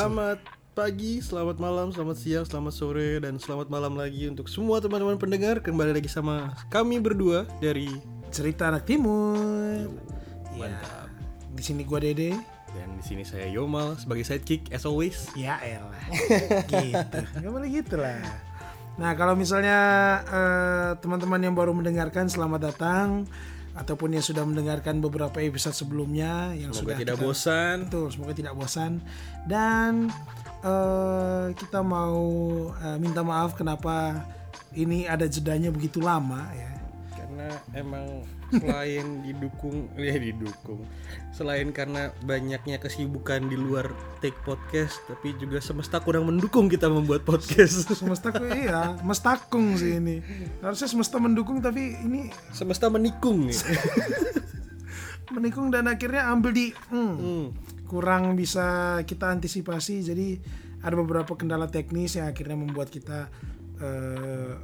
Selamat pagi, selamat malam, selamat siang, selamat sore, dan selamat malam lagi untuk semua teman-teman pendengar Kembali lagi sama kami berdua dari Cerita anak timur. Ya. Mantap Di sini gua Dede. Dan di sini saya Yomal sebagai sidekick as always Ya elah. gitu. Gak boleh gitu lah. Nah kalau misalnya eh, teman-teman yang baru mendengarkan selamat datang ataupun yang sudah mendengarkan beberapa episode sebelumnya yang Semoga sudah tidak kita- bosan Betul, semoga tidak bosan. Dan eh, kita mau eh, minta maaf kenapa ini ada jedanya begitu lama ya. Karena emang selain didukung, ya didukung Selain karena banyaknya kesibukan di luar take podcast Tapi juga semesta kurang mendukung kita membuat podcast Semesta iya, mestakung sih ini. Harusnya semesta mendukung tapi ini Semesta menikung nih menikung dan akhirnya ambil di hmm, Hmm. kurang bisa kita antisipasi. Jadi ada beberapa kendala teknis yang akhirnya membuat kita eh,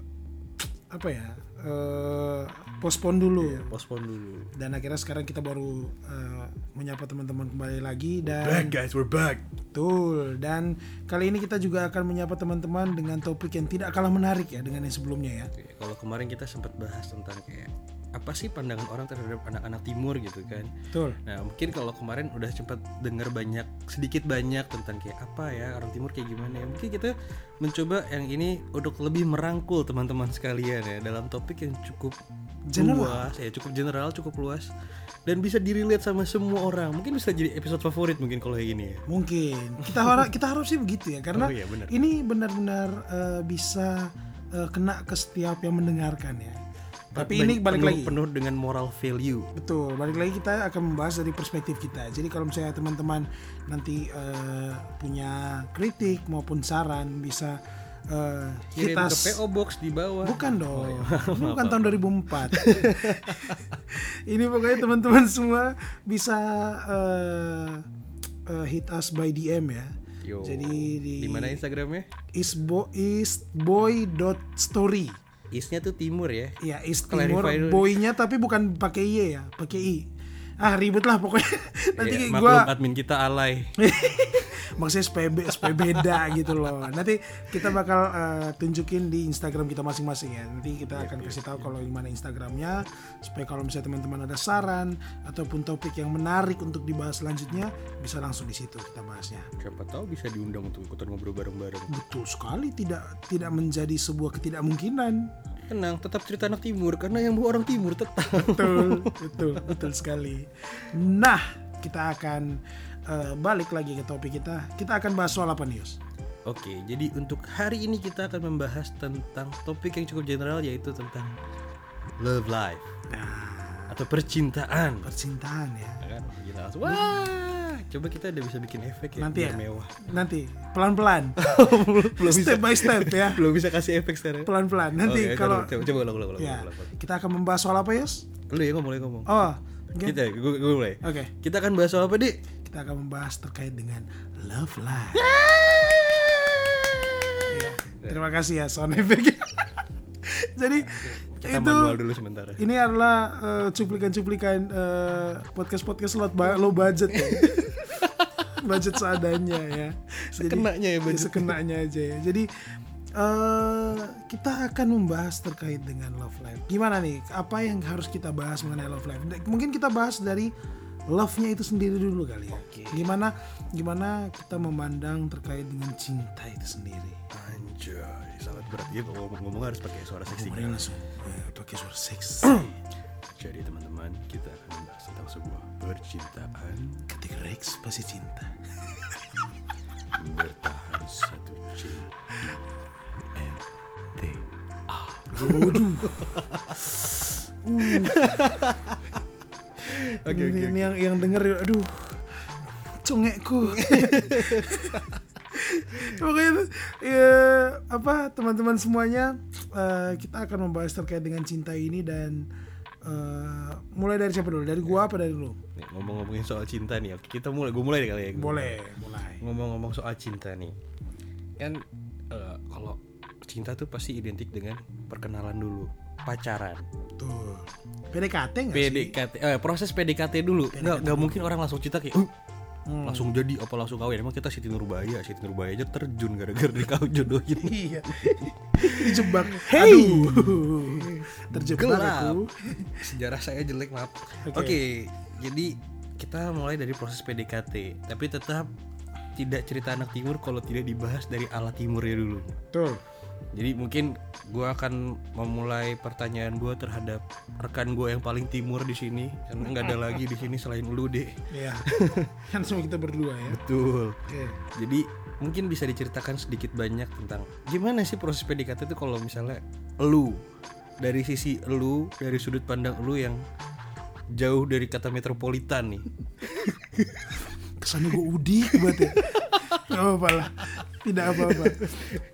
apa ya? Eh postpone dulu. Pospon dulu. Dan akhirnya sekarang kita baru uh, menyapa teman-teman kembali lagi dan Back guys, we're back. Betul. Dan kali ini kita juga akan menyapa teman-teman dengan topik yang tidak kalah menarik ya dengan yang sebelumnya ya. Kalau kemarin kita sempat bahas tentang kayak apa sih pandangan orang terhadap anak-anak timur gitu kan. betul Nah mungkin kalau kemarin udah sempat dengar banyak sedikit banyak tentang kayak apa ya orang timur kayak gimana ya. Mungkin kita mencoba yang ini untuk lebih merangkul teman-teman sekalian ya dalam topik yang cukup General. luas ya cukup general cukup luas dan bisa dirilet sama semua orang. Mungkin bisa jadi episode favorit mungkin kalau kayak gini ya. mungkin kita harap kita harap sih begitu ya karena Oh iya, benar. ini benar-benar uh, bisa uh, kena ke setiap yang mendengarkan ya tapi ini balik penuh, lagi penuh dengan moral value. Betul, balik lagi kita akan membahas dari perspektif kita. Jadi kalau misalnya teman-teman nanti eh, punya kritik maupun saran bisa hit Kirim ke. PO Box di bawah. Bukan dong, ini bukan tahun 2004. ini pokoknya teman-teman semua bisa eh, eh, hit us by DM ya. Yo. Jadi di Di mana Instagramnya? isbo isboy.story. Isnya tuh timur ya. Ya, is Clarify timur boynya tapi bukan pakai y ya, pakai i. Ah ribet lah pokoknya. Nanti Ya, gua admin kita alay. maksudnya supaya beda gitu loh. Nanti kita bakal eh, tunjukin di Instagram kita masing-masing ya. Nanti kita akan kasih tahu kalau di mana Instagramnya supaya kalau misalnya teman-teman ada saran ataupun topik yang menarik untuk dibahas selanjutnya bisa langsung di situ kita bahasnya. Siapa tahu bisa diundang untuk ikutan ngobrol bareng-bareng. Betul sekali tidak tidak menjadi sebuah ketidakmungkinan. Tenang, tetap cerita anak timur karena yang bawa orang timur tetap. betul betul betul sekali nah kita akan eh, balik lagi ke topik kita kita akan bahas soal apa nih Yus? Oke, jadi untuk hari ini kita akan membahas tentang topik yang cukup general yaitu tentang love life nah atau percintaan. percintaan ya Ya kan? Gila, langsung, Wah, coba kita udah bisa bikin efek ya Nanti ya? mewah. nanti pelan pelan belum bisa step by step ya belum bisa kasih efek sekarang. pelan pelan nanti Oke, kalau coba coba ulang ulang ulang. ya ulang, ulang. kita akan membahas soal apa Yus? Lu ya ngomong, lu ngomong. oh oke Kita, gue, gue mulai. Oke, Kita akan bahas soal apa, Dik? kita akan membahas terkait dengan love life Ya, terima kasih ya sound effect jadi Kita itu dulu sementara. ini adalah eh, cuplikan-cuplikan eh, podcast-podcast ba- low budget ya. Budget seadanya ya. Sekenanya ya budget. Sekenanya aja ya. Jadi eh kita akan membahas terkait dengan love life. Gimana nih? Apa yang harus kita bahas mengenai love life? Mungkin kita bahas dari love-nya itu sendiri dulu kali ya. Gimana gimana kita memandang terkait dengan cinta itu sendiri? Anjay, sangat berat ya ngomong-ngomong harus pakai suara seksi. Ngomongnya langsung eh, pakai suara seks. Jadi teman-teman, kita akan membahas tentang sebuah percintaan Ketika Rex pasti cinta. Bertahan satu C N T A. Waduh. Oke ini, oke. ini yang yang denger aduh congekku Pokoknya ya apa teman-teman semuanya eh, kita akan membahas terkait dengan cinta ini dan eh, mulai dari siapa dulu? Dari gua apa dari lu? Nih, ngomong-ngomongin soal cinta nih, oke kita mulai. Gue mulai deh kali ya. gua Boleh, mulai. Ngomong-ngomong soal cinta nih, kan eh, kalau cinta tuh pasti identik dengan perkenalan dulu, pacaran, Tuh. PDKT nggak sih? PDKT, eh, proses PDKT dulu. Nggak nggak mungkin orang langsung cinta kayak, "Uh, langsung jadi apa langsung kawin? Emang kita Siti Nurbaya Siti Nurbaya aja terjun gara-gara dikawin jodohin iya. Dijebak. Hey! aduh. Terjebak Gelap. aku. Sejarah saya jelek maaf. Oke. Oke. jadi kita mulai dari proses PDKT tapi tetap tidak cerita anak timur kalau tidak dibahas dari ala timurnya dulu. Betul jadi mungkin gua akan memulai pertanyaan gua terhadap rekan gua yang paling timur di sini. Karena nggak ada lagi di sini selain lu deh Iya. kan semua kita berdua ya. Betul. Oke. Jadi mungkin bisa diceritakan sedikit banyak tentang gimana sih proses PDKT itu kalau misalnya lu dari sisi lu dari sudut pandang lu yang jauh dari kata metropolitan nih kesannya gue udik banget ya. Gak apa-apa lah. Tidak apa-apa.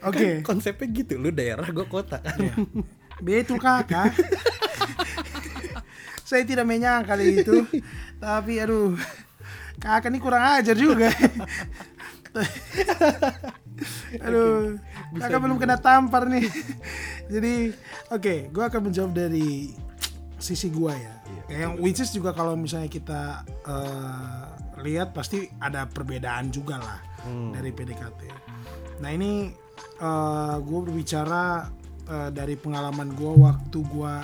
Oke. Konsepnya gitu lu daerah gua kota. Iya. betul kakak. Saya tidak menyangka itu. Tapi aduh. Kakak ini kurang ajar juga. Aduh. Kakak belum kena tampar nih. Jadi oke. Gua akan menjawab dari sisi gua ya. Kayak yang which is juga kalau misalnya kita eh, lihat pasti ada perbedaan juga lah dari PDKT nah ini eh gue berbicara eh, dari pengalaman gue waktu gue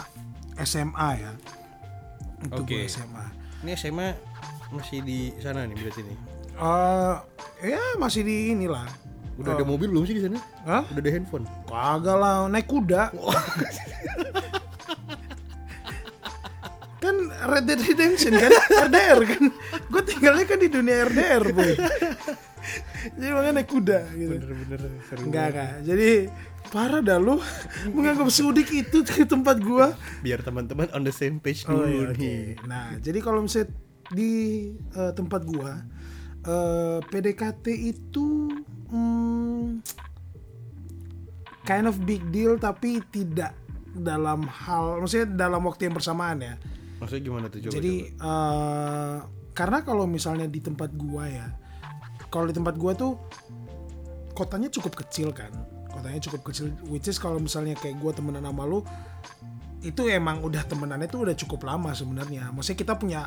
SMA ya. Waktu Oke. gue SMA ini SMA masih di sana nih berarti nih? Eh ya masih di inilah. Udah ada mobil belum sih di sana? Hah? udah ada handphone? Kagak lah, naik kuda. Red Dead Redemption kan, RDR kan. Gue tinggalnya kan di dunia RDR, boy. Jadi makanya naik kuda gitu. bener-bener Enggak, enggak. Jadi parah dah lu menganggap sudik itu di tempat gua. biar teman-teman on the same page Oh, dulu iya, oke. nih Nah, jadi kalau misalnya di eh, tempat gua eh, PDKT itu hmm, kind of big deal tapi tidak dalam hal maksudnya dalam waktu yang bersamaan ya. Maksudnya gimana tuh coba jadi eh, karena kalau misalnya di tempat gua ya, kalau di tempat gua tuh kotanya cukup kecil kan, kotanya cukup kecil. Which is kalau misalnya kayak gua temenan sama lu, itu emang udah temenannya tuh udah cukup lama sebenarnya. Maksudnya kita punya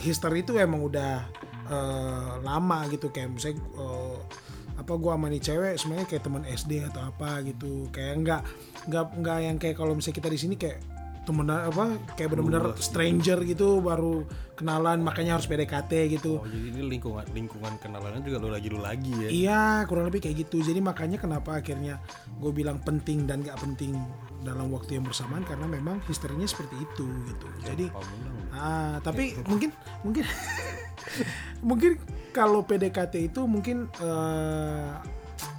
history itu emang udah eh, lama gitu kayak misalnya eh, apa gua sama nih cewek sebenarnya kayak teman SD atau apa gitu kayak nggak nggak nggak yang kayak kalau misalnya kita di sini kayak temenan apa kayak bener-bener stranger gitu baru kenalan makanya harus PDKT gitu. Oh jadi ini lingkungan lingkungan kenalannya juga lu lagi lu lagi ya? Iya kurang lebih kayak gitu. Jadi makanya kenapa akhirnya gue bilang penting dan gak penting dalam waktu yang bersamaan Karena memang historinya seperti itu gitu. Jadi Paham bilang. ah, tapi mungkin mungkin mungkin kalau PDKT itu mungkin eh,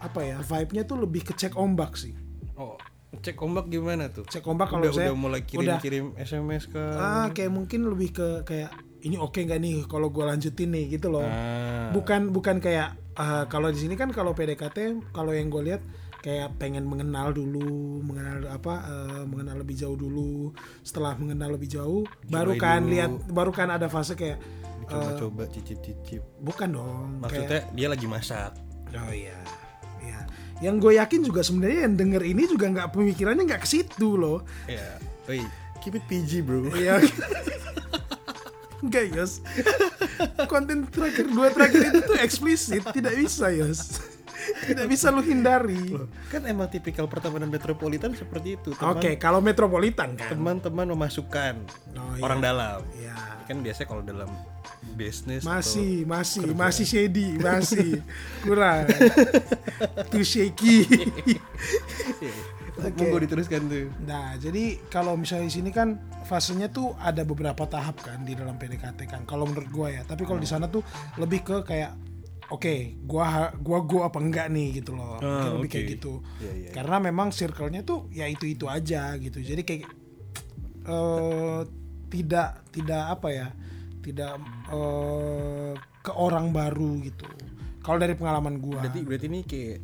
apa ya vibe-nya tuh lebih ke cek ombak sih. Oh cek ombak gimana tuh? Cek ombak kalau udah, saya udah mulai kirim-kirim SMS ke ah, kayak mungkin lebih ke kayak ini oke nggak nih kalau gue lanjutin nih gitu loh Ah, bukan bukan kayak eh, kalau di sini kan kalau PDKT kalau yang gue lihat kayak pengen mengenal dulu mengenal apa eh, mengenal lebih jauh dulu setelah mengenal lebih jauh baru kan dulu. lihat baru kan ada fase kayak coba-coba cicip-cicip. bukan dong kayak Maksudnya dia lagi masak. oh iya iya yang gue yakin juga sebenarnya yang denger ini juga nggak pemikirannya nggak ke situ loh Ya, Woi, keep it PG bro. Iya. Enggak, Yos. Konten terakhir dua terakhir itu tuh eksplisit, tidak bisa, Yos. Tidak bisa lu hindari. kan emang tipikal pertemanan metropolitan seperti itu. Teman, Oke, kalau metropolitan kan. Teman-teman memasukkan Oh, iya. orang dalam. Ya. Kan biasanya kalau dalam bisnis Masih, masih, masih shady, masih kurang. Too shaky. atau monggo diteruskan tuh. Nah, jadi kalau misalnya di sini kan fasenya tuh ada beberapa tahap kan di dalam PDKT kan. Kalau menurut gua ya, tapi kalau di sana tuh lebih ke kayak oke, gua ha- gua gua apa enggak nih gitu loh. Mungkin Ah, lebih oke. kayak gitu. Iya, iya. Karena memang circle-nya tuh ya itu-itu aja gitu. Jadi kayak eh tidak tidak apa ya? Tidak eh ke orang baru gitu. Kalau dari pengalaman gua. Berarti berarti ini kayak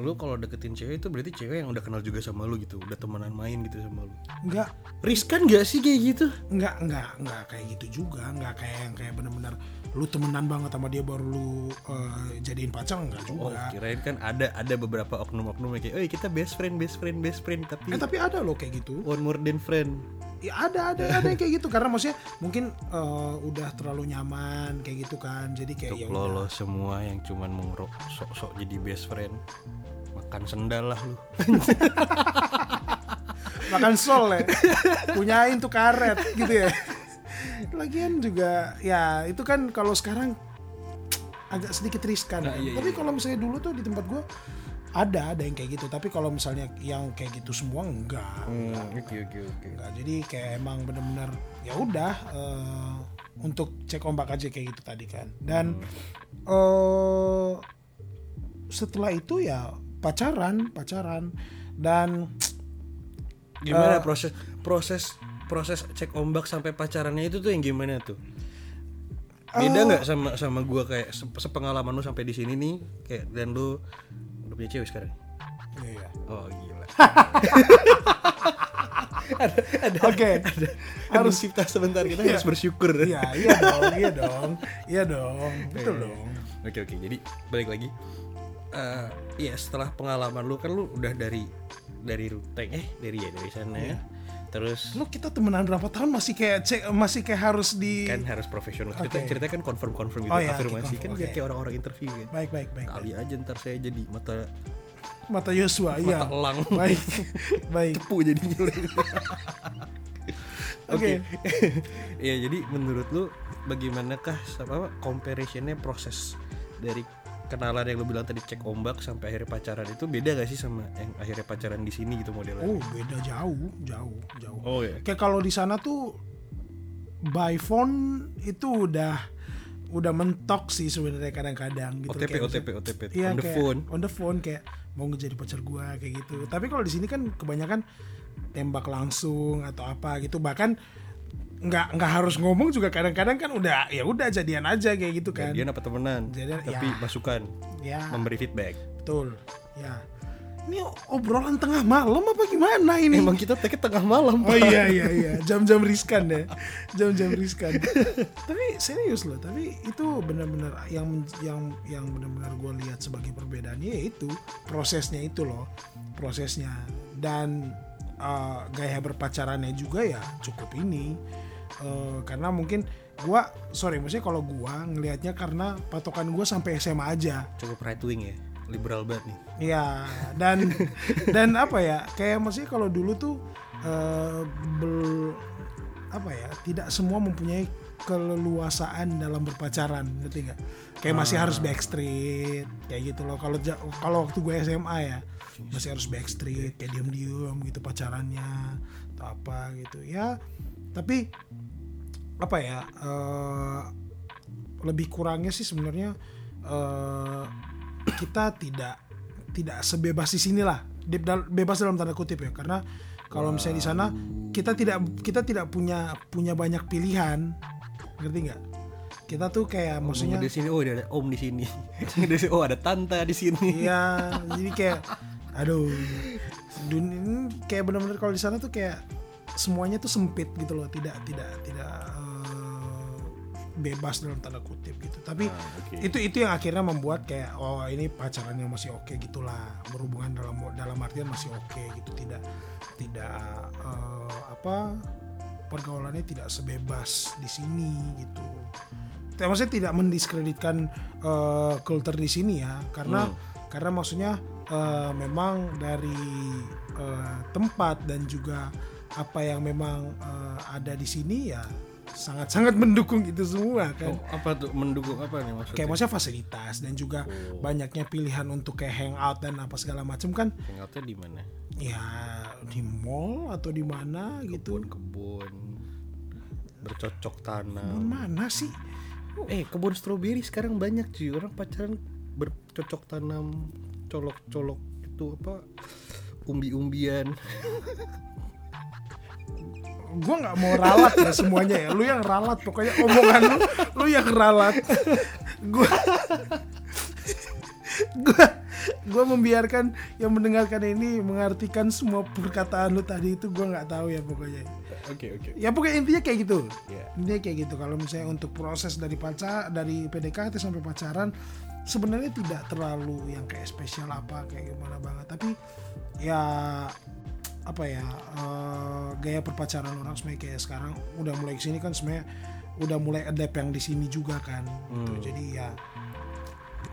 lu kalau deketin cewek itu berarti cewek yang udah kenal juga sama lu gitu, udah temenan main gitu sama lu. enggak Riskan gak sih kayak gitu? Enggak, enggak, enggak kayak gitu juga, enggak kayak yang kayak bener-bener lu temenan banget sama dia baru lu eh, jadiin pacar enggak Oh, juga. kirain kan ada ada beberapa oknum-oknum yang kayak, "Eh, kita best friend, best friend, best friend," tapi Eh tapi ada loh kayak gitu. one more than friend. Ya ada ada ada yang kayak gitu karena maksudnya mungkin eh, udah terlalu nyaman kayak gitu kan jadi kayak ya Untuk udah. lo semua yang cuman mau ngerok sok-sok jadi best friend makan sendal lah lu makan sol ya punyain tuh karet gitu ya lagian juga ya itu kan kalau sekarang agak sedikit riskan Nah, kan. iya, tapi iya. kalau misalnya dulu tuh di tempat gua ada ada yang kayak gitu. Tapi kalau misalnya yang kayak gitu semua enggak. Oke oke oke. Enggak. Jadi kayak emang bener-bener ya udah eh, untuk cek ombak aja kayak gitu tadi kan. Dan eh setelah itu ya pacaran pacaran. Dan gimana Eh. proses proses proses cek ombak sampai pacarannya itu tuh yang gimana tuh? Beda nggak sama sama gua kayak se- sepengalaman lu sampai di sini nih? Kayak dan lu udah punya cewek sekarang iya. oh gila oke harus cipta sebentar kita Iya. harus bersyukur Iya, iya dong, iya dong, iya dong, betul Iya. dong. Oke oke jadi balik lagi Eh ya setelah pengalaman lu kan lu udah dari dari ruteng eh dari ya dari sana Iya. Terus Lu kita temenan berapa tahun masih kayak cek masih kayak harus di kan harus profesional cerita Oke. cerita kan confirm confirm gitu Oh, iya, afirmasi oke, kan biar kayak orang-orang interview kan baik baik baik. kali aja ntar saya jadi mata Mata Yosua, mata iya. elang Baik, baik. tepu jadinya Oke. ya jadi menurut lu bagaimanakah apa comparationnya proses dari kenalan yang lu bilang tadi cek ombak sampai akhirnya pacaran itu beda gak sih sama yang akhirnya pacaran di sini gitu modelnya Oh, beda jauh, jauh, jauh. oh ya Kayak kalau di sana tuh by phone itu udah udah mentok sih sebenarnya kadang-kadang gitu. OTP Kayak OTP misalnya- OTP Iya, on the kayak phone On the phone kayak mau ngejadi pacar gua kayak gitu. Tapi kalau di sini kan kebanyakan tembak langsung atau apa gitu. Bahkan nggak nggak harus ngomong juga kadang-kadang kan udah ya udah jadian aja kayak gitu kan. Jadian apa temenan Jadian, tapi ya. masukan Ya, memberi feedback betul. Ya. Ini obrolan tengah malam apa gimana ini? emang kita tag tengah malam Oh Pak. iya iya iya, jam-jam riskan ya, jam-jam riskan. tapi serius loh, tapi itu benar-benar yang yang yang benar-benar gue lihat sebagai perbedaannya yaitu prosesnya itu loh, prosesnya dan uh, gaya berpacarannya juga ya cukup ini, Uh, karena mungkin gua sorry maksudnya kalau gua ngelihatnya karena patokan gua sampai SMA aja. cukup right wing ya liberal banget nih Iya, dan dan apa ya? Kayak maksudnya kalau dulu tuh eh, bel- apa ya? Tidak semua mempunyai keleluasaan dalam berpacaran, ngerti nggak? Kayak masih harus backstreet, kayak gitu loh. Kalau kalau waktu gue SMA ya, masih harus backstreet, kayak diem-diem gitu pacarannya, atau apa gitu. Ya, tapi apa ya? eh, lebih kurangnya sih sebenarnya eh, kita tidak tidak sebebas di sini lah bebas dalam tanda kutip ya karena kalau misalnya di sana kita tidak kita tidak punya punya banyak pilihan ngerti nggak kita tuh kayak maksudnya di sini oh ada om di sini di sini oh ada tante di sini Iya, jadi kayak aduh. Dunia ini kayak benar-benar kalau di sana tuh kayak semuanya tuh sempit gitu loh, tidak tidak tidak eh, bebas dalam tanda kutip gitu. Tapi oke. itu itu yang akhirnya membuat kayak oh ini pacaran yang masih oke gitulah, berhubungan dalam dalam artian masih oke gitu, tidak tidak eh, apa pergaulannya tidak sebebas di sini gitu. Maksudnya tidak mendiskreditkan eh, kultur di sini ya, karena karena maksudnya eh, memang dari eh, tempat dan juga apa yang memang eh, ada di sini ya sangat-sangat mendukung itu semua kan. Oh, apa tuh mendukung apa nih maksudnya Kayak maksudnya fasilitas dan juga Oh. banyaknya pilihan untuk kayak hangout dan apa segala macam kan hangoutnya di mana ya di mall atau di mana gitu. kebun-kebun bercocok tanam Mana sih? eh kebun stroberi sekarang banyak cuy orang pacaran bercocok tanam colok-colok itu apa umbi-umbian. Gue nggak mau ralat ya semuanya ya. Lu yang ralat pokoknya omongan lu lu yang ralat. Gue gue gue membiarkan yang mendengarkan ini mengartikan semua perkataan lu tadi itu gue nggak tahu ya pokoknya. Oke oke ya pokoknya intinya kayak gitu. Iya. intinya kayak gitu. Kalau misalnya untuk proses dari pacar dari PDKT sampai pacaran sebenarnya tidak terlalu yang kayak spesial apa kayak gimana banget. Tapi ya apa ya eh, gaya perpacaran orang sebenarnya kayak sekarang udah mulai ke sini kan sebenarnya udah mulai adapt yang di sini juga kan gitu. jadi ya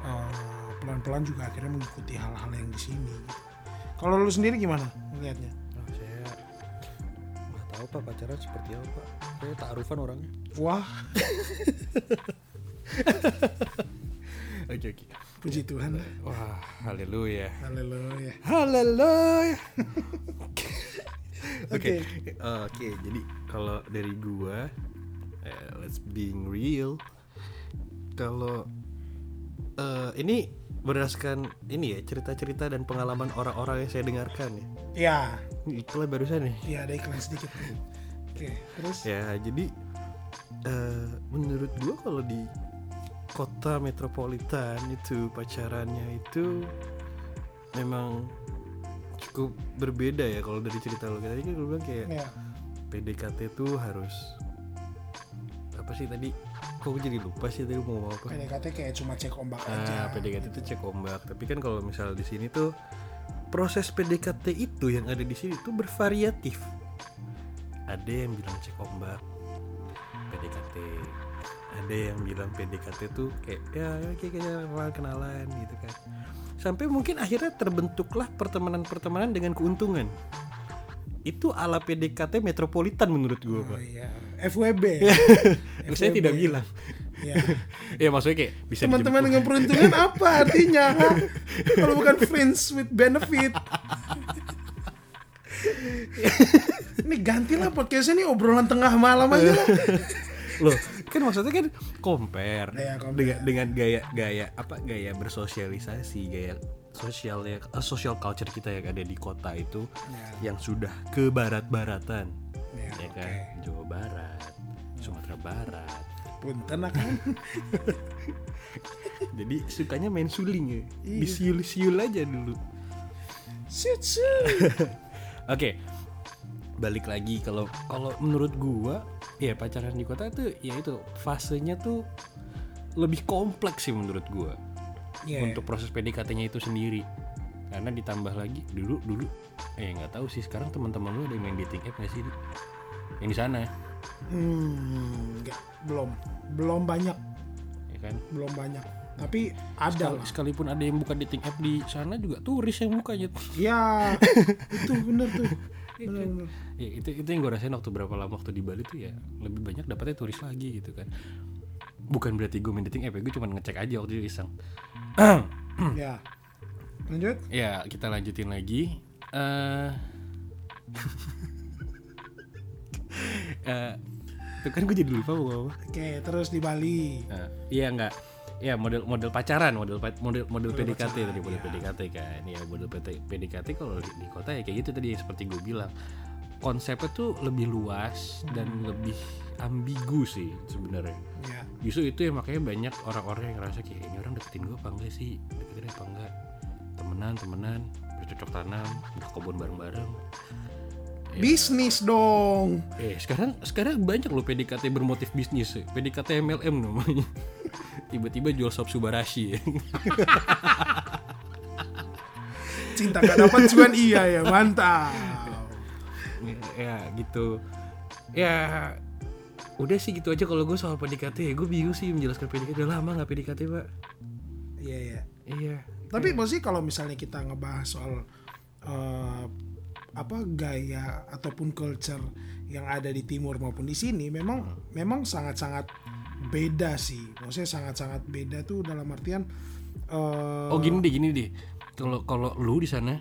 eh, pelan-pelan juga akhirnya mengikuti hal-hal yang di sini gitu. kalau lu sendiri gimana melihatnya Oh, saya nggak tahu pak pacaran seperti apa. Saya taarufan orangnya. Wah oke oke. Puji Tuhan. Wah haleluya. Haleluya. Haleluya. Oke. Oke. jadi kalau dari gua eh, let's being real. Kalau eh, ini berdasarkan ini ya cerita-cerita dan pengalaman orang-orang yang saya dengarkan ya. Ya Ini iklan barusan nih. Ya ada iklan sedikit. Oke terus? Ya jadi eh, menurut gua kalau di kota metropolitan itu pacarannya itu memang cukup berbeda ya kalau dari cerita lo. Tadi kan gue bilang kayak ya PDKT tuh harus apa sih tadi? Kok gue jadi lupa sih tadi mau ngomong apa? PDKT kayak cuma cek ombak aja. Ah PDKT itu cek ombak. Tapi kan kalau misal di sini tuh proses PDKT itu yang ada di sini tuh bervariatif. Ada yang bilang cek ombak PDKT ada yang bilang PDKT tuh kayak ya kayak kayak kenalan kenalan gitu kan. Sampai mungkin akhirnya terbentuklah pertemanan-pertemanan dengan keuntungan. Itu ala PDKT metropolitan menurut gue oh pak iya FWB saya tidak bilang. Ya ya maksudnya kayak bisa teman-teman dengan peruntungan apa artinya? Kalau bukan friends with benefit. Ini gantilah podcastnya nih obrolan tengah malam aja lah. loh kan maksudnya kan compare Iya, compare. dengan dengan gaya gaya apa gaya bersosialisasi gaya sosial ya eh, social culture kita yang ada di kota itu Ya. yang sudah ke barat-baratan Ya, ya kan Jawa Barat Sumatera Barat punten akan jadi sukanya main suling ya Iya. disiul-siul aja dulu. Oke, balik lagi kalau kalau menurut gua ya pacaran di kota itu ya itu fasenya tuh lebih kompleks sih menurut gua Iya. untuk proses PDKT-nya itu sendiri. Karena ditambah lagi dulu dulu eh nggak tahu sih sekarang teman-teman lu ada yang main dating app nggak sih yang di sana Hmm, enggak, belum, belum banyak, ya kan? belum banyak. Tapi ada lah. Sekalipun ada yang buka dating app di sana juga turis yang bukanya. Ya, itu bener tuh. Bener, bener. ya itu itu yang gue rasain waktu berapa lama waktu di Bali tuh ya lebih banyak dapatnya turis lagi gitu kan bukan berarti gue main dating app ya gue cuma ngecek aja waktu itu iseng Ya, lanjut. ya kita lanjutin lagi eh eh itu kan gue jadi lupa apa. Oke, terus di Bali. Eh, iya enggak ya model model pacaran model model model PDKT pacaran, tadi model iya. PDKT kan. Ya model PDKT kalau di, di kota ya kayak gitu tadi seperti gue bilang. Konsepnya tuh lebih luas dan lebih ambigu sih sebenarnya. Ya, justru itu yang makanya banyak orang-orang yang ngerasa kayak ini orang deketin gue apa enggak sih? Deketin apa enggak? Temenan temenan bercocok tanam buka kebun bareng-bareng. Bisnis dong. eh sekarang sekarang banyak loh PDKT bermotif bisnis. Ya. PDKT MLM namanya tiba-tiba jual sop subarashi ya. Cinta gak dapat cuan iya ya, mantap. ya gitu ya udah sih gitu aja kalau gue soal PDKT ya gue bingung sih menjelaskan PDKT udah lama nggak PDKT pak Iya, iya. iya Tapi maksudnya kalau misalnya kita ngebahas soal eh, apa gaya ataupun culture yang ada di timur maupun di sini, memang memang sangat-sangat beda sih. Maksudnya sangat-sangat beda tuh dalam artian eh, oh gini deh gini deh kalau kalau lu di sana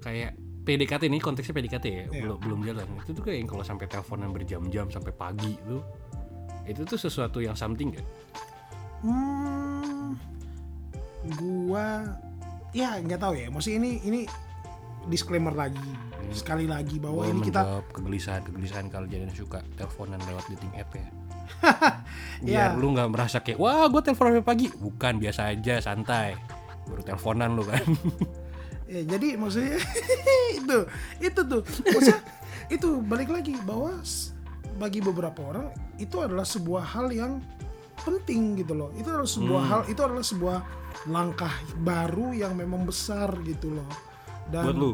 kayak PDKT nih konteksnya PDKT ya Iya. belum belum jalan itu tuh kayak kalau sampai teleponan berjam-jam sampai pagi tuh itu tuh sesuatu yang something gak? Hmm, gua ya nggak tahu ya. Maksudnya ini ini disclaimer lagi sekali lagi bahwa Gua ini kita kegelisahan kegelisahan kalau jadi suka teleponan lewat dating app ya Ya. biar lu nggak merasa kayak wah gue telepon pagi bukan biasa aja santai baru teleponan lu kan ya jadi maksudnya itu itu tuh maksudnya itu balik lagi bahwa bagi beberapa orang itu adalah sebuah hal yang penting gitu loh. Itu adalah sebuah Hmm. hal itu adalah sebuah langkah baru yang memang besar gitu loh. Dan buat lu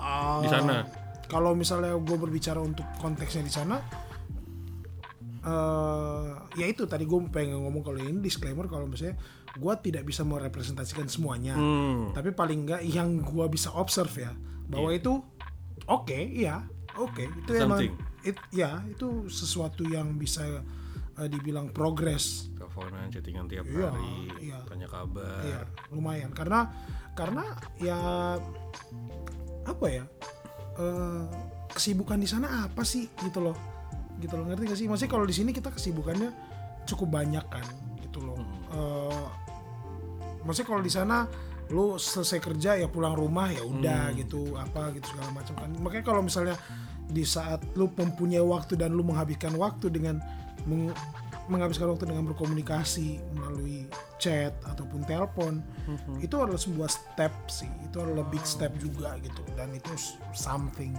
Ah, Di sana. Kalau misalnya gue berbicara untuk konteksnya di sana, eh ya itu tadi gue pengen ngomong kalau ini disclaimer kalau misalnya gue tidak bisa merepresentasikan semuanya, Hmm. tapi paling enggak yang gue bisa observe ya bahwa itu oke, iya oke itu emang Something. it- ya itu sesuatu yang bisa eh, dibilang progres Teleponan, chattingan tiap Iya, hari, iya. tanya kabar. Iya, lumayan karena karena ya apa ya eh, kesibukan di sana apa sih gitu loh, gitu loh. Ngerti gak sih? Maksudnya kalau di sini kita kesibukannya cukup banyak kan, gitu loh. Eh, maksudnya kalau di sana lu selesai kerja ya pulang rumah ya udah gitu apa gitu segala macam kan. Makanya kalau misalnya di saat lu mempunyai waktu dan lu menghabiskan waktu dengan meng- menghabiskan waktu dengan berkomunikasi melalui chat ataupun telepon itu adalah sebuah step sih. Itu adalah big step juga gitu. Dan itu something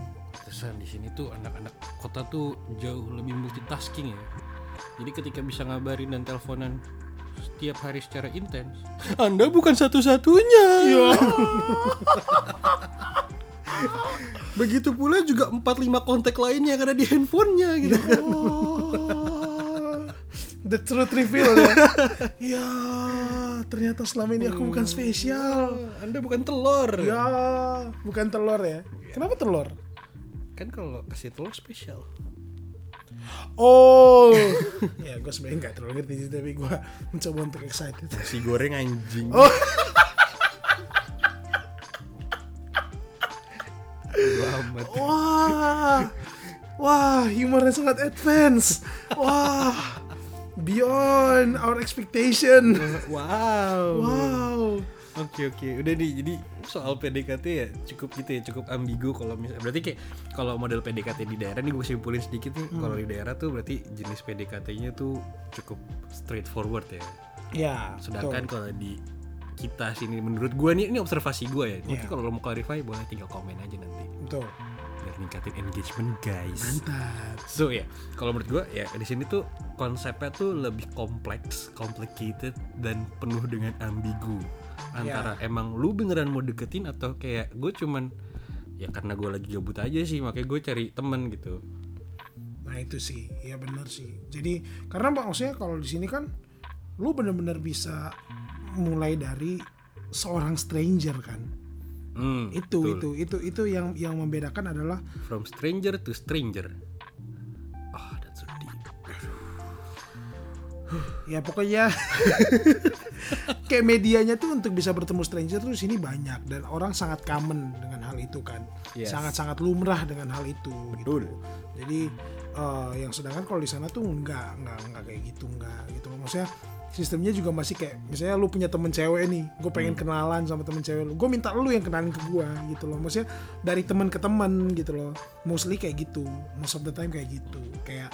Terusan di sini tuh anak-anak kota tuh jauh lebih multitasking ya. Jadi ketika bisa ngabarin dan teleponan setiap hari secara intens, Anda bukan satu-satunya. Begitu pula juga 4-5 kontak lainnya yang ada di handphonenya gitu. Oh, the truth reveal ya ya ternyata selama ini aku bukan spesial Anda bukan telur. ya bukan telur ya kenapa telur Kan kalau kasih telur spesial. oh ya gue sebenarnya nggak terlalu ngerti sih tapi gue mencoba untuk excited Si goreng anjing. Oh. Amat. Wah, wah, humornya sangat advance. Wah, beyond our expectation. Wow. Wow. Oke oke, udah nih. Jadi soal PDKT ya cukup gitu ya, cukup ambigu kalau misalnya berarti kayak kalau model PDKT di daerah nih gue simpulin sedikit nih. Kalau di daerah tuh berarti jenis PDKT-nya tuh cukup straightforward ya. Ya, Sedangkan kalau di kita sini menurut gue nih ini observasi gue ya. Mungkin Iya. kalau lo mau clarify boleh tinggal komen aja nanti betul. biar ningkatin engagement guys. Mantap. So ya, kalau menurut gua ya di sini tuh konsepnya tuh lebih kompleks, complicated dan penuh dengan ambigu. Antara emang lu beneran mau deketin atau kayak gue cuman ya karena gue lagi gabut aja sih makanya gue cari temen gitu. Nah itu sih, ya benar sih. Jadi karena maksudnya kalau di sini kan, lu bener-bener bisa mulai dari seorang stranger kan. Hmm, Itu betul. itu itu itu yang yang membedakan adalah From stranger to stranger. Ya pokoknya kayak medianya tuh untuk bisa bertemu stranger tuh sini banyak dan orang sangat common dengan hal itu kan Yes. sangat-sangat lumrah dengan hal itu gitu. Betul. jadi eh, yang sedangkan kalau di sana tuh enggak enggak enggak kayak gitu enggak gitu maksudnya sistemnya juga masih kayak misalnya lu punya temen cewek nih gue pengen Hmm. kenalan sama temen cewek lu gue minta lu yang kenalin ke gue gitu loh maksudnya dari temen ke temen gitu loh mostly kayak gitu most of the time kayak gitu kayak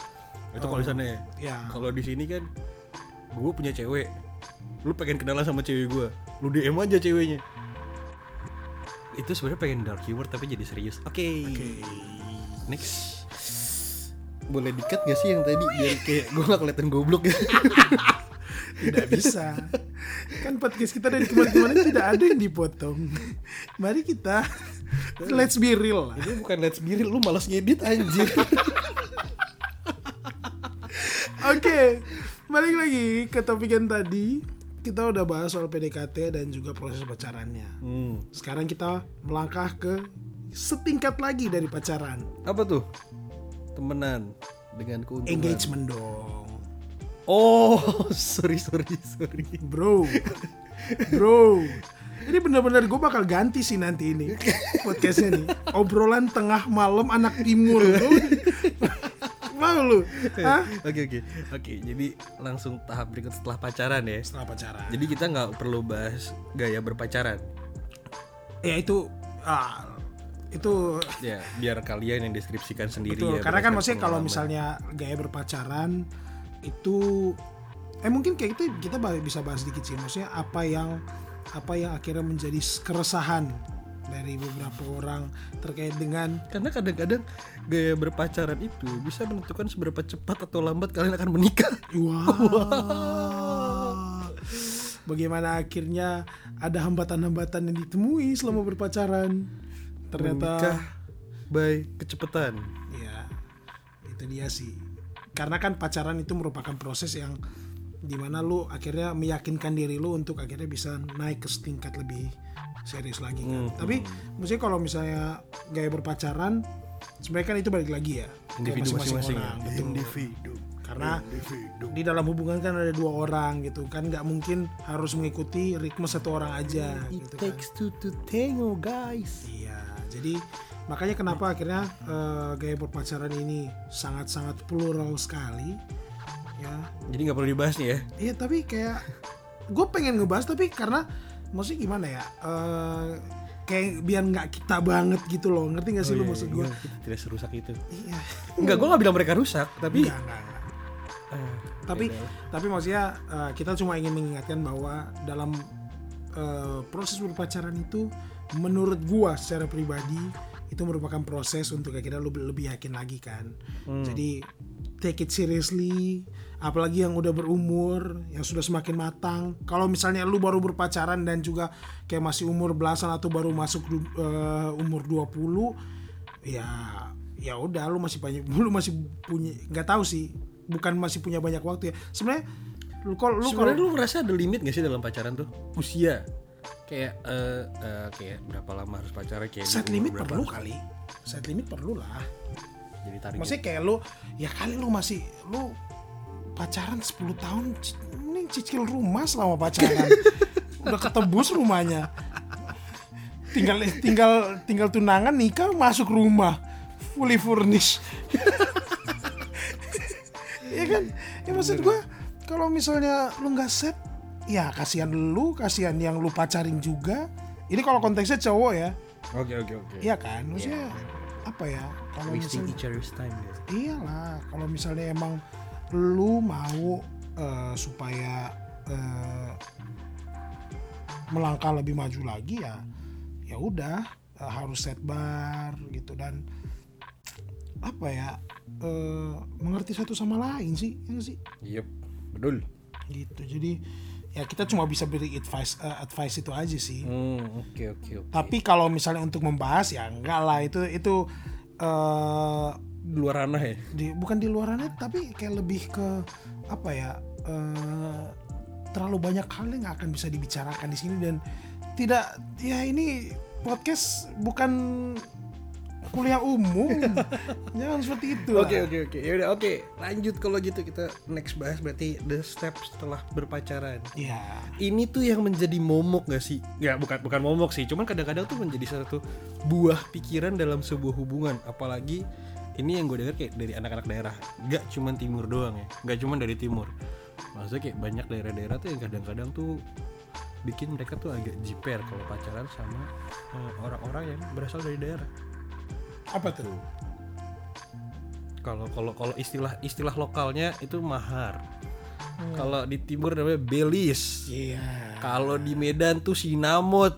Itu kalau di sana ya. ya Kalau di sini kan gue punya cewek. Lu pengen kenalan sama cewek gue. Lu DM aja ceweknya. Itu sebenarnya pengen dark humor tapi jadi serius. Oke. Next. Boleh dikat gak sih yang tadi biar kayak gue gak kelihatan goblok ya? tidak bisa kan podcast kita dari kemarin-kemarin tidak ada yang dipotong mari kita let's be real lah Ini bukan let's be real, lu malas ngedit anjir. Oke balik lagi ke topik yang tadi kita udah bahas soal PDKT dan juga proses pacarannya hmm. sekarang kita melangkah ke setingkat lagi dari pacaran Apa tuh? Temenan dengan keuntungan. engagement dong Oh, sorry sorry sorry. bro bro ini benar-benar gue bakal ganti sih nanti ini podcastnya nih obrolan tengah malam anak timur. mau lu Hah? Oke oke oke. Jadi langsung tahap berikut setelah pacaran ya. setelah pacaran Jadi kita nggak perlu bahas gaya berpacaran. ya itu ah, itu Ya, biar kalian yang deskripsikan sendiri betul ya. karena kan maksudnya kalau misalnya gaya berpacaran itu eh mungkin kayak gitu kita bisa bahas sedikit sih maksudnya apa yang apa yang akhirnya menjadi keresahan dari beberapa orang terkait dengan karena kadang-kadang gaya berpacaran itu bisa menentukan seberapa cepat atau lambat kalian akan menikah. Wah. Bagaimana akhirnya ada hambatan-hambatan yang ditemui selama berpacaran? ternyata Menikah by kecepatan. ya itu dia sih karena kan pacaran itu merupakan proses yang di mana lu akhirnya meyakinkan diri lu untuk akhirnya bisa naik ke setingkat lebih serius lagi kan tapi maksudnya kalau misalnya gaya berpacaran sebenarnya kan itu balik lagi ya Individu masing-masing. ya. orang betul. Individu. karena Individu. di dalam hubungan kan ada dua orang gitu kan nggak mungkin harus mengikuti ritme satu orang aja It gitu kan takes two to tango, guys. Iya, jadi makanya kenapa akhirnya eh, gaya berpacaran ini sangat-sangat plural sekali, ya. Jadi nggak perlu dibahas nih ya. Iya, tapi kayak gue pengen ngebahas tapi karena maksudnya gimana ya? eh, kayak biar nggak kita banget gitu loh, ngerti gak sih Oh, lu iya, maksud iya, gue? kita tidak serusak itu. Iya. Enggak, gue nggak bilang mereka rusak, tapi Enggak, enggak, enggak. Ah, Tapi beda. tapi maksudnya eh, kita cuma ingin mengingatkan bahwa dalam eh, proses berpacaran itu menurut gua secara pribadi itu merupakan proses untuk akhirnya lu lebih yakin lagi kan. Jadi take it seriously apalagi yang udah berumur yang sudah semakin matang kalau misalnya lu baru berpacaran dan juga kayak masih umur belasan atau baru masuk du- eh, umur 20 ya ya udah lu masih banyak lu masih punya nggak tahu sih bukan masih punya banyak waktu ya sebenarnya lu kalau lu kalau Sebenarnya lu ngerasa ada limit gak sih dalam pacaran tuh? Usia. Kayak eh eh, kayak berapa lama harus pacaran kayak set limit berapa perlu harus kali set limit perlu lah Jadi target. maksudnya kayak lu ya kali lu masih lu pacaran 10 tahun ini cicil rumah selama pacaran. Udah ketebus rumahnya. Tinggal tinggal tinggal tunangan nikah masuk rumah. Fully furnished. Ya kan? Ya maksud gua kalau misalnya lu nggak set ya kasihan lu kasihan yang lu pacarin juga. Ini kalau konteksnya cowok ya. Oke oke oke. iya kan? Maksudnya apa ya? Kalau misalnya each other's time ya. iyalah kalau misalnya emang lu mau eh, supaya eh, melangkah lebih maju lagi ya ya udah eh, harus set bar gitu. Dan apa ya eh, mengerti satu sama lain sih ya sih? Yep, betul. gitu. Jadi ya kita cuma bisa beri advice eh, advice itu aja sih. Hmm, oke oke oke. tapi kalau misalnya untuk membahas ya enggak lah. Itu itu eh Di luar ranah ya. di bukan di luarannya tapi kayak lebih ke apa ya eh, terlalu banyak hal yang akan bisa dibicarakan di sini dan tidak ya ini podcast bukan kuliah umum jangan seperti itu lah. Oke oke oke. Ya udah oke. Lanjut kalau gitu kita next bahas berarti the step setelah berpacaran. ya Ini tuh yang menjadi momok gak sih? Ya bukan bukan momok sih, cuman kadang-kadang tuh menjadi satu buah pikiran dalam sebuah hubungan. Apalagi ini yang gue dengar kayak dari anak-anak daerah, gak cuman timur doang ya, gak cuman dari timur. Maksudnya kayak banyak daerah-daerah tuh yang kadang-kadang tuh bikin mereka tuh agak jiper kalau pacaran sama eh, orang-orang yang berasal dari daerah. apa tuh? Kalau kalau kalau istilah istilah lokalnya itu mahar. Kalau di timur namanya belis. Iya. Kalau di Medan tuh sinamot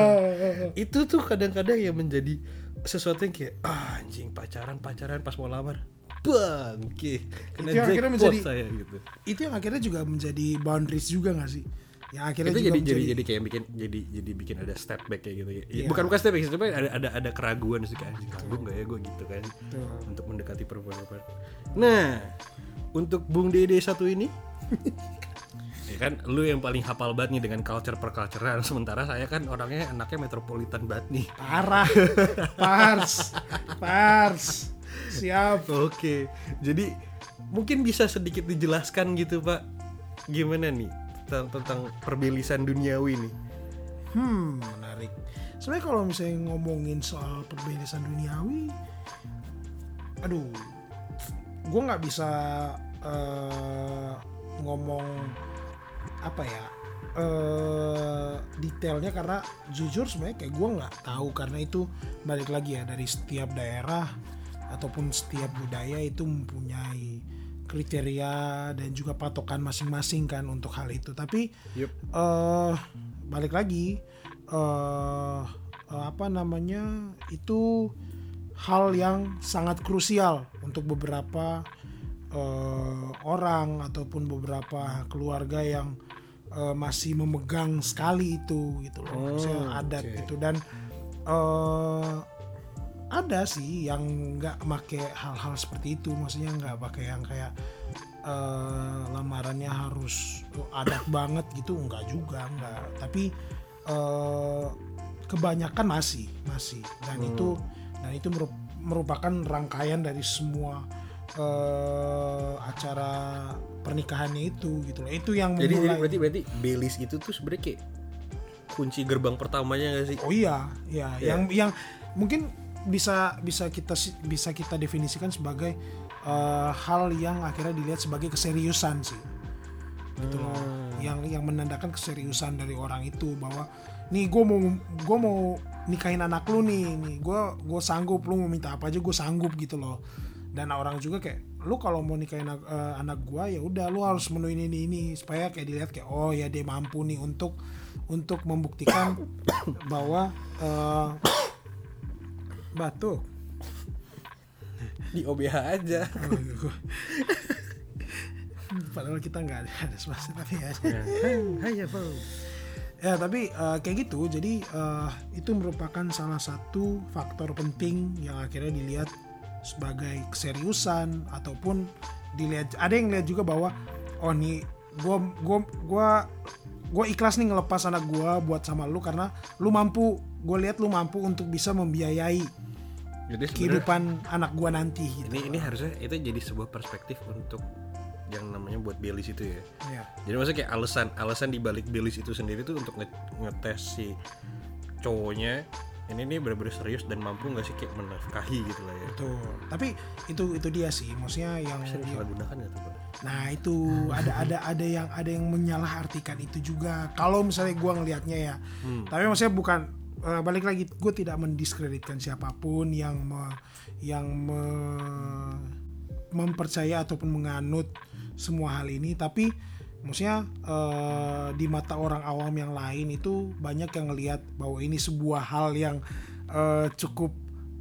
itu tuh kadang-kadang yang menjadi sesuatu yang kayak ah, anjing pacaran pacaran pas mau lamar. Bangke kena Itu yang akhirnya jackpot menjadi- saya gitu. itu yang akhirnya juga menjadi boundaries juga gak sih? Yang akhirnya itu juga jadi menjadi jadi jadi kayak bikin jadi jadi bikin ada step back kayak gitu. Ya. Iya. bukan bukan step back sih ada ada ada keraguan sih kayak anjing kagum gak ya gue gitu kan. Betul. untuk mendekati perempuan perempuan nah untuk Bung Dede satu ini kan lu yang paling hafal banget nih dengan culture perculturean sementara saya kan orangnya anaknya metropolitan banget nih. Parah. Pars. Pars. Siap. Oke, jadi mungkin bisa sedikit dijelaskan gitu Pak, gimana nih tentang, tentang perbelisan duniawi nih? Hmm, menarik. Sebenarnya kalau misalnya ngomongin soal perbedaan duniawi, aduh, gue nggak bisa eh, ngomong apa ya eh detailnya karena jujur sebenarnya kayak gue nggak tahu karena itu balik lagi ya dari setiap daerah ataupun setiap budaya itu mempunyai kriteria dan juga patokan masing-masing kan untuk hal itu tapi Yup. eh balik lagi eh eh, apa namanya itu hal yang sangat krusial untuk beberapa eh, orang ataupun beberapa keluarga yang eh, masih memegang sekali itu gitu loh. Oh, adat oke. gitu. Dan eh ada sih yang nggak make hal-hal seperti itu. Maksudnya nggak pakai yang kayak eh lamarannya harus adat banget gitu. Nggak juga nggak. Tapi eh kebanyakan masih masih. Dan itu dan itu merup- merupakan rangkaian dari semua eh acara pernikahannya itu gitu loh itu yang Jadi, jadi berarti berarti Belis itu tuh sebenarnya kayak kunci gerbang pertamanya gak sih? Oh iya, iya, Iya. yang yang mungkin bisa bisa kita bisa kita definisikan sebagai eh, hal yang akhirnya dilihat sebagai keseriusan sih. Gitu loh. Yang yang menandakan keseriusan dari orang itu bahwa nih gue mau gue mau nikahin anak lu nih, nih gue gue sanggup lu mau minta apa aja gue sanggup gitu loh. Dan orang juga kayak lu kalau mau nikahin anak, eh, anak gue ya udah lu harus menuhin ini ini supaya kayak dilihat kayak oh ya dia mampu nih untuk untuk membuktikan bahwa eh, batuk Di OBH aja. Oh, gua- padahal kita nggak ada ada spasi tapi ya ya, Bang. ya tapi eh, kayak gitu jadi eh, itu merupakan salah satu faktor penting yang akhirnya dilihat sebagai keseriusan ataupun dilihat ada yang lihat juga bahwa oh nih gua gua gua gua ikhlas nih ngelepas anak gua buat sama lu karena lu mampu gue lihat lu mampu untuk bisa membiayai Jadi kehidupan anak gua nanti gitu. ini ini harusnya itu jadi sebuah perspektif untuk yang namanya buat Belis itu ya. Ya. Jadi maksudnya kayak alasan alasan dibalik Belis itu sendiri tuh untuk nge- ngetes si cowoknya ini nih benar-benar serius dan mampu nggak sih kayak menafkahi gitu lah ya. Betul. Tapi itu itu dia sih, maksudnya yang Bisa dia- disalahgunakan nggak tuh? Nah itu ada ada ada yang ada yang menyalahartikan itu juga. Kalau misalnya gua ngelihatnya ya, Hmm. tapi maksudnya bukan eh, balik lagi, gue tidak mendiskreditkan siapa pun yang me- yang me- mempercaya ataupun menganut semua hal ini. Tapi maksudnya eh, di mata orang awam yang lain itu banyak yang ngelihat bahwa ini sebuah hal yang eh, cukup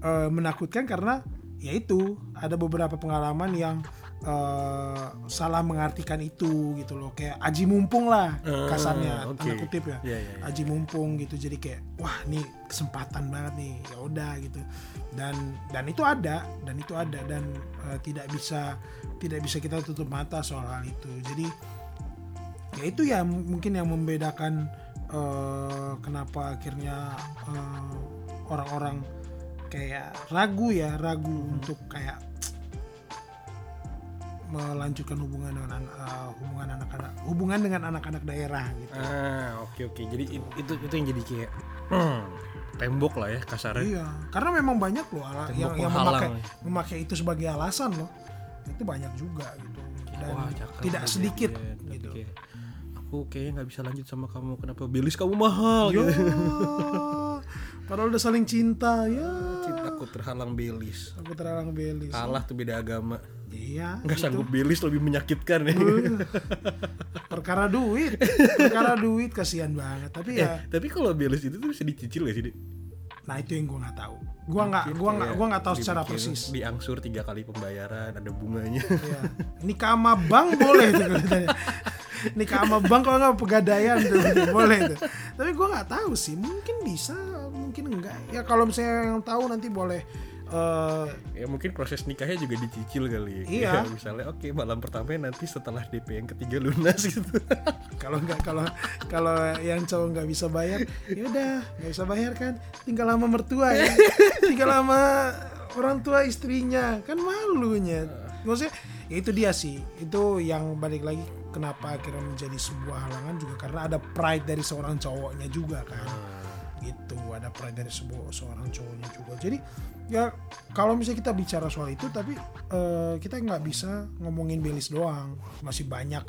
eh, menakutkan karena yaitu ada beberapa pengalaman yang eh, salah mengartikan itu gitu loh. Kayak aji mumpung lah kasarnya Ah, oke. tanda kutip ya. Iya, iya, iya. aji mumpung gitu. Jadi kayak wah nih kesempatan banget nih. Ya udah gitu. Dan dan itu ada dan itu ada. Dan eh, tidak bisa tidak bisa kita tutup mata soal hal itu. Jadi ya itu ya mungkin yang membedakan eh, kenapa akhirnya eh, orang-orang kayak ragu ya ragu untuk kayak melanjutkan hubungan dengan an- eh, hubungan anak-anak hubungan dengan anak-anak daerah gitu Ah oke oke jadi it- itu itu yang jadi kayak hmm, tembok lah ya kasarnya. Iya, karena memang banyak loh ala- yang yang memakai memakai itu sebagai alasan loh. Itu banyak juga gitu. Dan Wah, tidak sedikit. Tapi gitu. kayak, aku kayaknya nggak bisa lanjut sama kamu kenapa bilis kamu mahal Ya, gitu. padahal udah saling cinta ya. Cintaku terhalang belis. Aku terang belis. Kalah tuh beda agama. Iya. Nggak sanggup belis lebih menyakitkan ya. Perkara duit, perkara duit kasihan banget. Tapi ya, Tapi kalau belis itu tuh bisa dicicil gak sih? Nah itu yang gue nggak tahu. Gua nggak, gua nggak, gua nggak tahu secara persis. Diangsur tiga kali pembayaran, ada bunganya. Iya. Nikah sama bank boleh tuh katanya. Nikah sama bank kalau nggak pegadaian tuh boleh tuh. Tapi gua nggak tahu sih, mungkin bisa, mungkin enggak. Ya kalau misalnya yang tahu nanti boleh eh ya mungkin proses nikahnya juga dicicil kali. Iya. Kayak misalnya oke malam pertama nanti setelah DP yang ketiga lunas gitu. kalau nggak kalau kalau yang cowok nggak bisa bayar, ya udah nggak bisa bayar kan, tinggal sama mertua ya, tinggal sama orang tua istrinya, kan malunya. Maksudnya ya itu dia sih, itu yang balik lagi kenapa akhirnya menjadi sebuah halangan juga karena ada pride dari seorang cowoknya juga kan. gitu ada pride dari sebuah seorang cowoknya juga jadi ya kalau misalnya kita bicara soal itu tapi eh, kita nggak bisa ngomongin belis doang masih banyak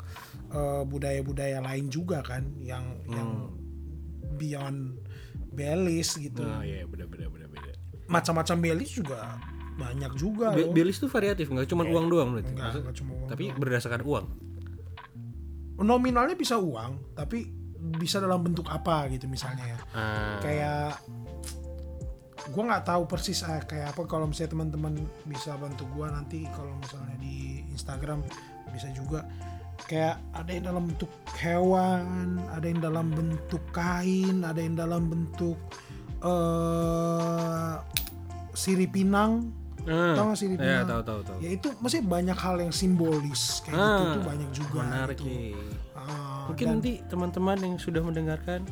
eh, budaya-budaya lain juga kan yang yang beyond belis gitu Nah, iya benar benar benar. macam-macam belis juga banyak juga Be- loh. belis tuh variatif nggak cuma uang doang berarti. Enggak, enggak cuma uang tapi berdasarkan uang. Nominalnya bisa uang tapi bisa dalam bentuk apa gitu misalnya ya. Ah, kayak gue nggak tahu persis ah, kayak apa kalau misalnya teman-teman bisa bantu gue nanti kalau misalnya di Instagram bisa juga. Kayak ada yang dalam bentuk hewan ada yang dalam bentuk kain ada yang dalam bentuk eh Siri Pinang, Ah, tahu nggak Siri ya tahu tahu tahu Ya itu masih banyak hal yang simbolis kayak gitu Ah, tuh banyak juga. menarik gitu. Ah, Mungkin nanti teman-teman yang sudah mendengarkan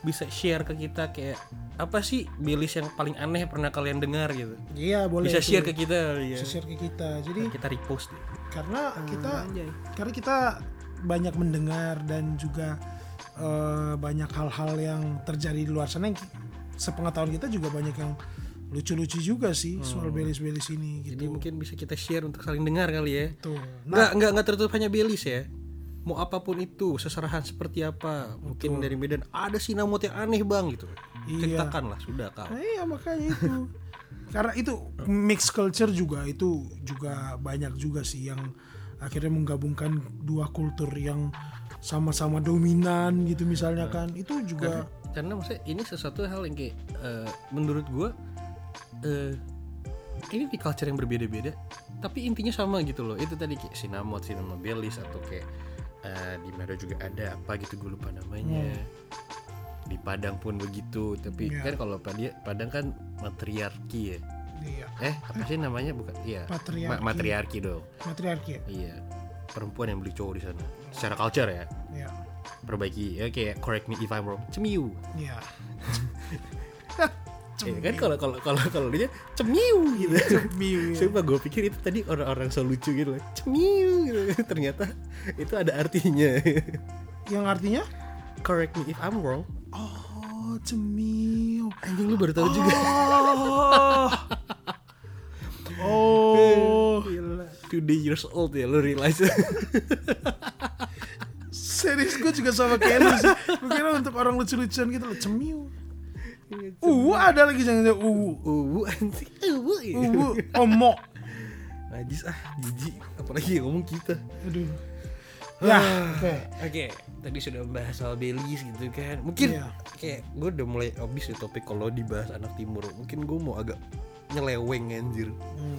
bisa share ke kita kayak apa sih bilis yang paling aneh pernah kalian dengar gitu. Iya boleh. Bisa share ke kita ya. Bisa share ke kita. Jadi Kita repost deh. karena kita Anjay. karena kita banyak mendengar dan juga eh, banyak hal-hal yang terjadi di luar sana yang sepengetahuan kita juga banyak yang lucu-lucu juga sih soal belis-belis ini Jadi gitu. mungkin bisa kita share untuk saling dengar kali ya. Tuh. Nggak, nggak, nggak tertutup hanya Belis ya. Mau apa pun itu, seserahan seperti apa, mungkin dari Medan ada sinamot yang aneh bang gitu. Iya. Ceritakan lah, sudah kau. Nah, iya makanya itu. Karena itu mix culture juga itu juga banyak juga sih yang akhirnya menggabungkan dua kultur yang sama-sama dominan gitu misalnya kan. Itu juga Karena maksudnya ini sesuatu hal yang kayak eh, menurut gua eh, ini di culture yang berbeda-beda, tapi intinya sama gitu loh. Itu tadi kayak sinamot, sinamot Belis atau kayak eh, di Medan juga ada apa gitu gue lupa namanya. Di Padang pun begitu, tapi Iya. kan kalau Padang Padang kan matriarki ya. iya, Eh, apa sih namanya? Bukan. Iya. Patriarki. Ma- matriarki dong. matriarki ya. Iya. Perempuan yang beli cowok di sana. Secara culture ya. Iya. Perbaiki ya kayak correct me if I'm wrong. Cemiu. Iya. Iya kan kalau kalau kalau kalau dia cemiu gitu. Cemiu, ya. Sumpah gue pikir itu tadi orang-orang so lucu gitu loh. Cemiu gitu. Ternyata itu ada artinya. Yang artinya correct me if I'm wrong. oh cemiu. Anjing lu baru tahu juga. Oh. oh. Gila. Two years old ya lu realize. Serius gue juga sama kayak lu sih. Kira untuk orang lucu-lucuan gitu loh cemiu. Uh, ada lagi jangan jangan uh. Uwu anjing. Uwu. Uh, omok. Najis ah, jijik. Apalagi yang ngomong kita. Aduh. Ya, oke. Oke, tadi sudah membahas soal Belis gitu kan. Mungkin Iya. kayak gue udah mulai habis ya topik kalau dibahas anak timur. Mungkin gue mau agak nyeleweng anjir. Hmm.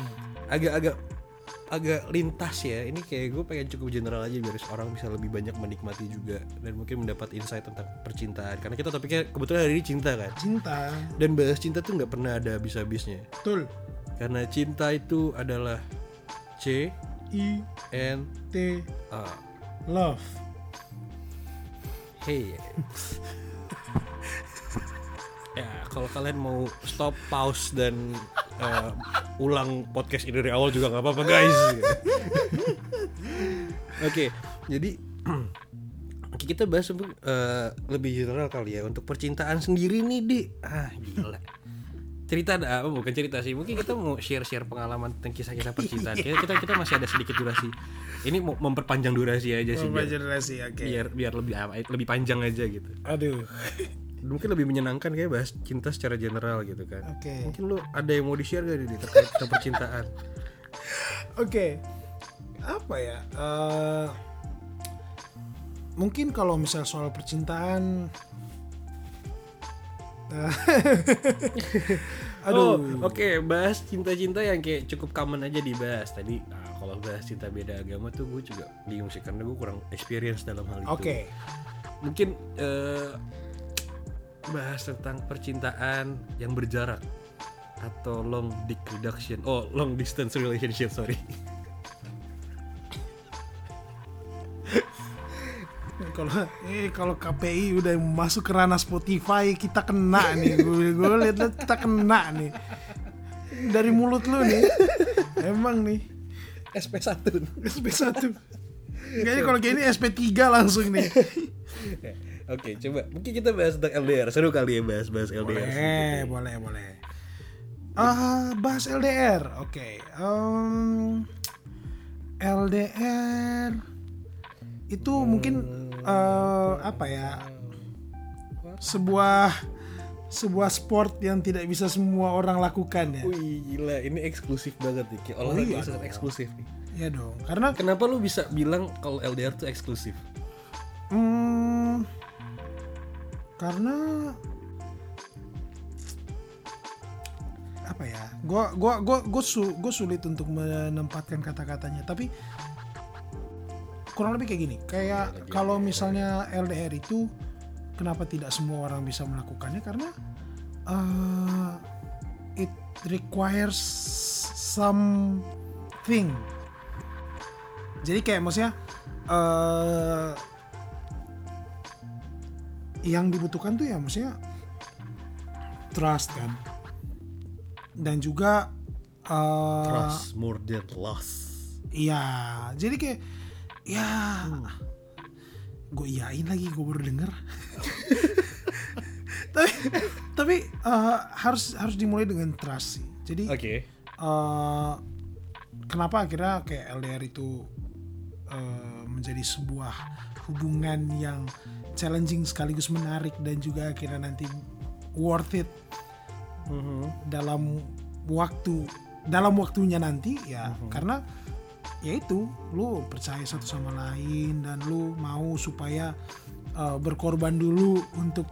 Agak lintas ya. Ini kayak gue pengen cukup general aja biar orang bisa lebih banyak menikmati juga dan mungkin mendapat insight tentang percintaan. Karena kita topiknya kebetulan hari ini cinta kan. Cinta. Dan bahas cinta tuh nggak pernah ada habis-habisnya. Betul. Karena cinta itu adalah C I N T A. love. Hey. ya, kalau kalian mau stop, pause dan eh, ulang podcast ini dari awal juga nggak apa-apa guys. Oke, jadi oke, kita bahas eh, lebih general kali ya untuk percintaan sendiri nih di. Ah gila. Cerita ada apa bukan cerita sih. Mungkin kita mau share share pengalaman tentang kisah kisah percintaan. Kita kita kita masih ada sedikit durasi. Ini mau memperpanjang durasi aja sih biar, generasi, oke. biar biar lebih apa lebih panjang aja gitu. Aduh. Mungkin lebih menyenangkan kayak bahas cinta secara general gitu kan Oke. mungkin lu ada yang mau di share gak nih terkait tentang percintaan Oke, apa ya? eh, mungkin kalau misal soal percintaan, Oh, aduh, oke bahas cinta-cinta yang kayak cukup common aja dibahas tadi. Nah, kalau bahas cinta beda agama tuh gue juga bingung sih karena gue kurang experience dalam hal itu. oke, Mungkin eh, bahas tentang percintaan yang berjarak atau long dick reduction. Oh, long distance relationship, sorry. kalau eh kalau KPI udah masuk ke ranah Spotify kita kena nih, gue gue lihat lihat kita kena nih dari mulut lu nih, emang nih SP1. SP1 Kayaknya kalau kayak ini SP3 langsung nih. Oke, coba mungkin kita bahas tentang LDR. Seru kali ya bahas-bahas LDR. Boleh, boleh, boleh. Ah, bahas LDR. Oke. em, LDR itu mungkin eh, apa ya? Sebuah sebuah sport yang tidak bisa semua orang lakukan ya. Wih gila ini eksklusif banget nih Kayak olahraga iya yang sangat dong. eksklusif nih Ya dong. Karena Kenapa lu bisa bilang kalau LDR tuh eksklusif? Hmm, karena apa ya? Gua gua gua gua, su- gua sulit untuk menempatkan kata-katanya, tapi kurang lebih kayak gini. Kayak kalau misalnya LDR itu kenapa tidak semua orang bisa melakukannya karena uh, it requires something jadi kayak maksudnya uh, yang dibutuhkan tuh ya maksudnya trust kan dan juga uh, Trust more than loss. Iya, jadi kayak ya gue iyain lagi gue baru denger. tapi tapi eh, harus harus dimulai dengan trust sih. Jadi Oke. eh, kenapa akhirnya kayak LDR itu eh, menjadi sebuah hubungan yang challenging sekaligus menarik dan juga akhirnya nanti worth it Mhm. dalam waktu dalam waktunya nanti ya karena ya itu lu percaya satu sama lain dan lu mau supaya uh, berkorban dulu untuk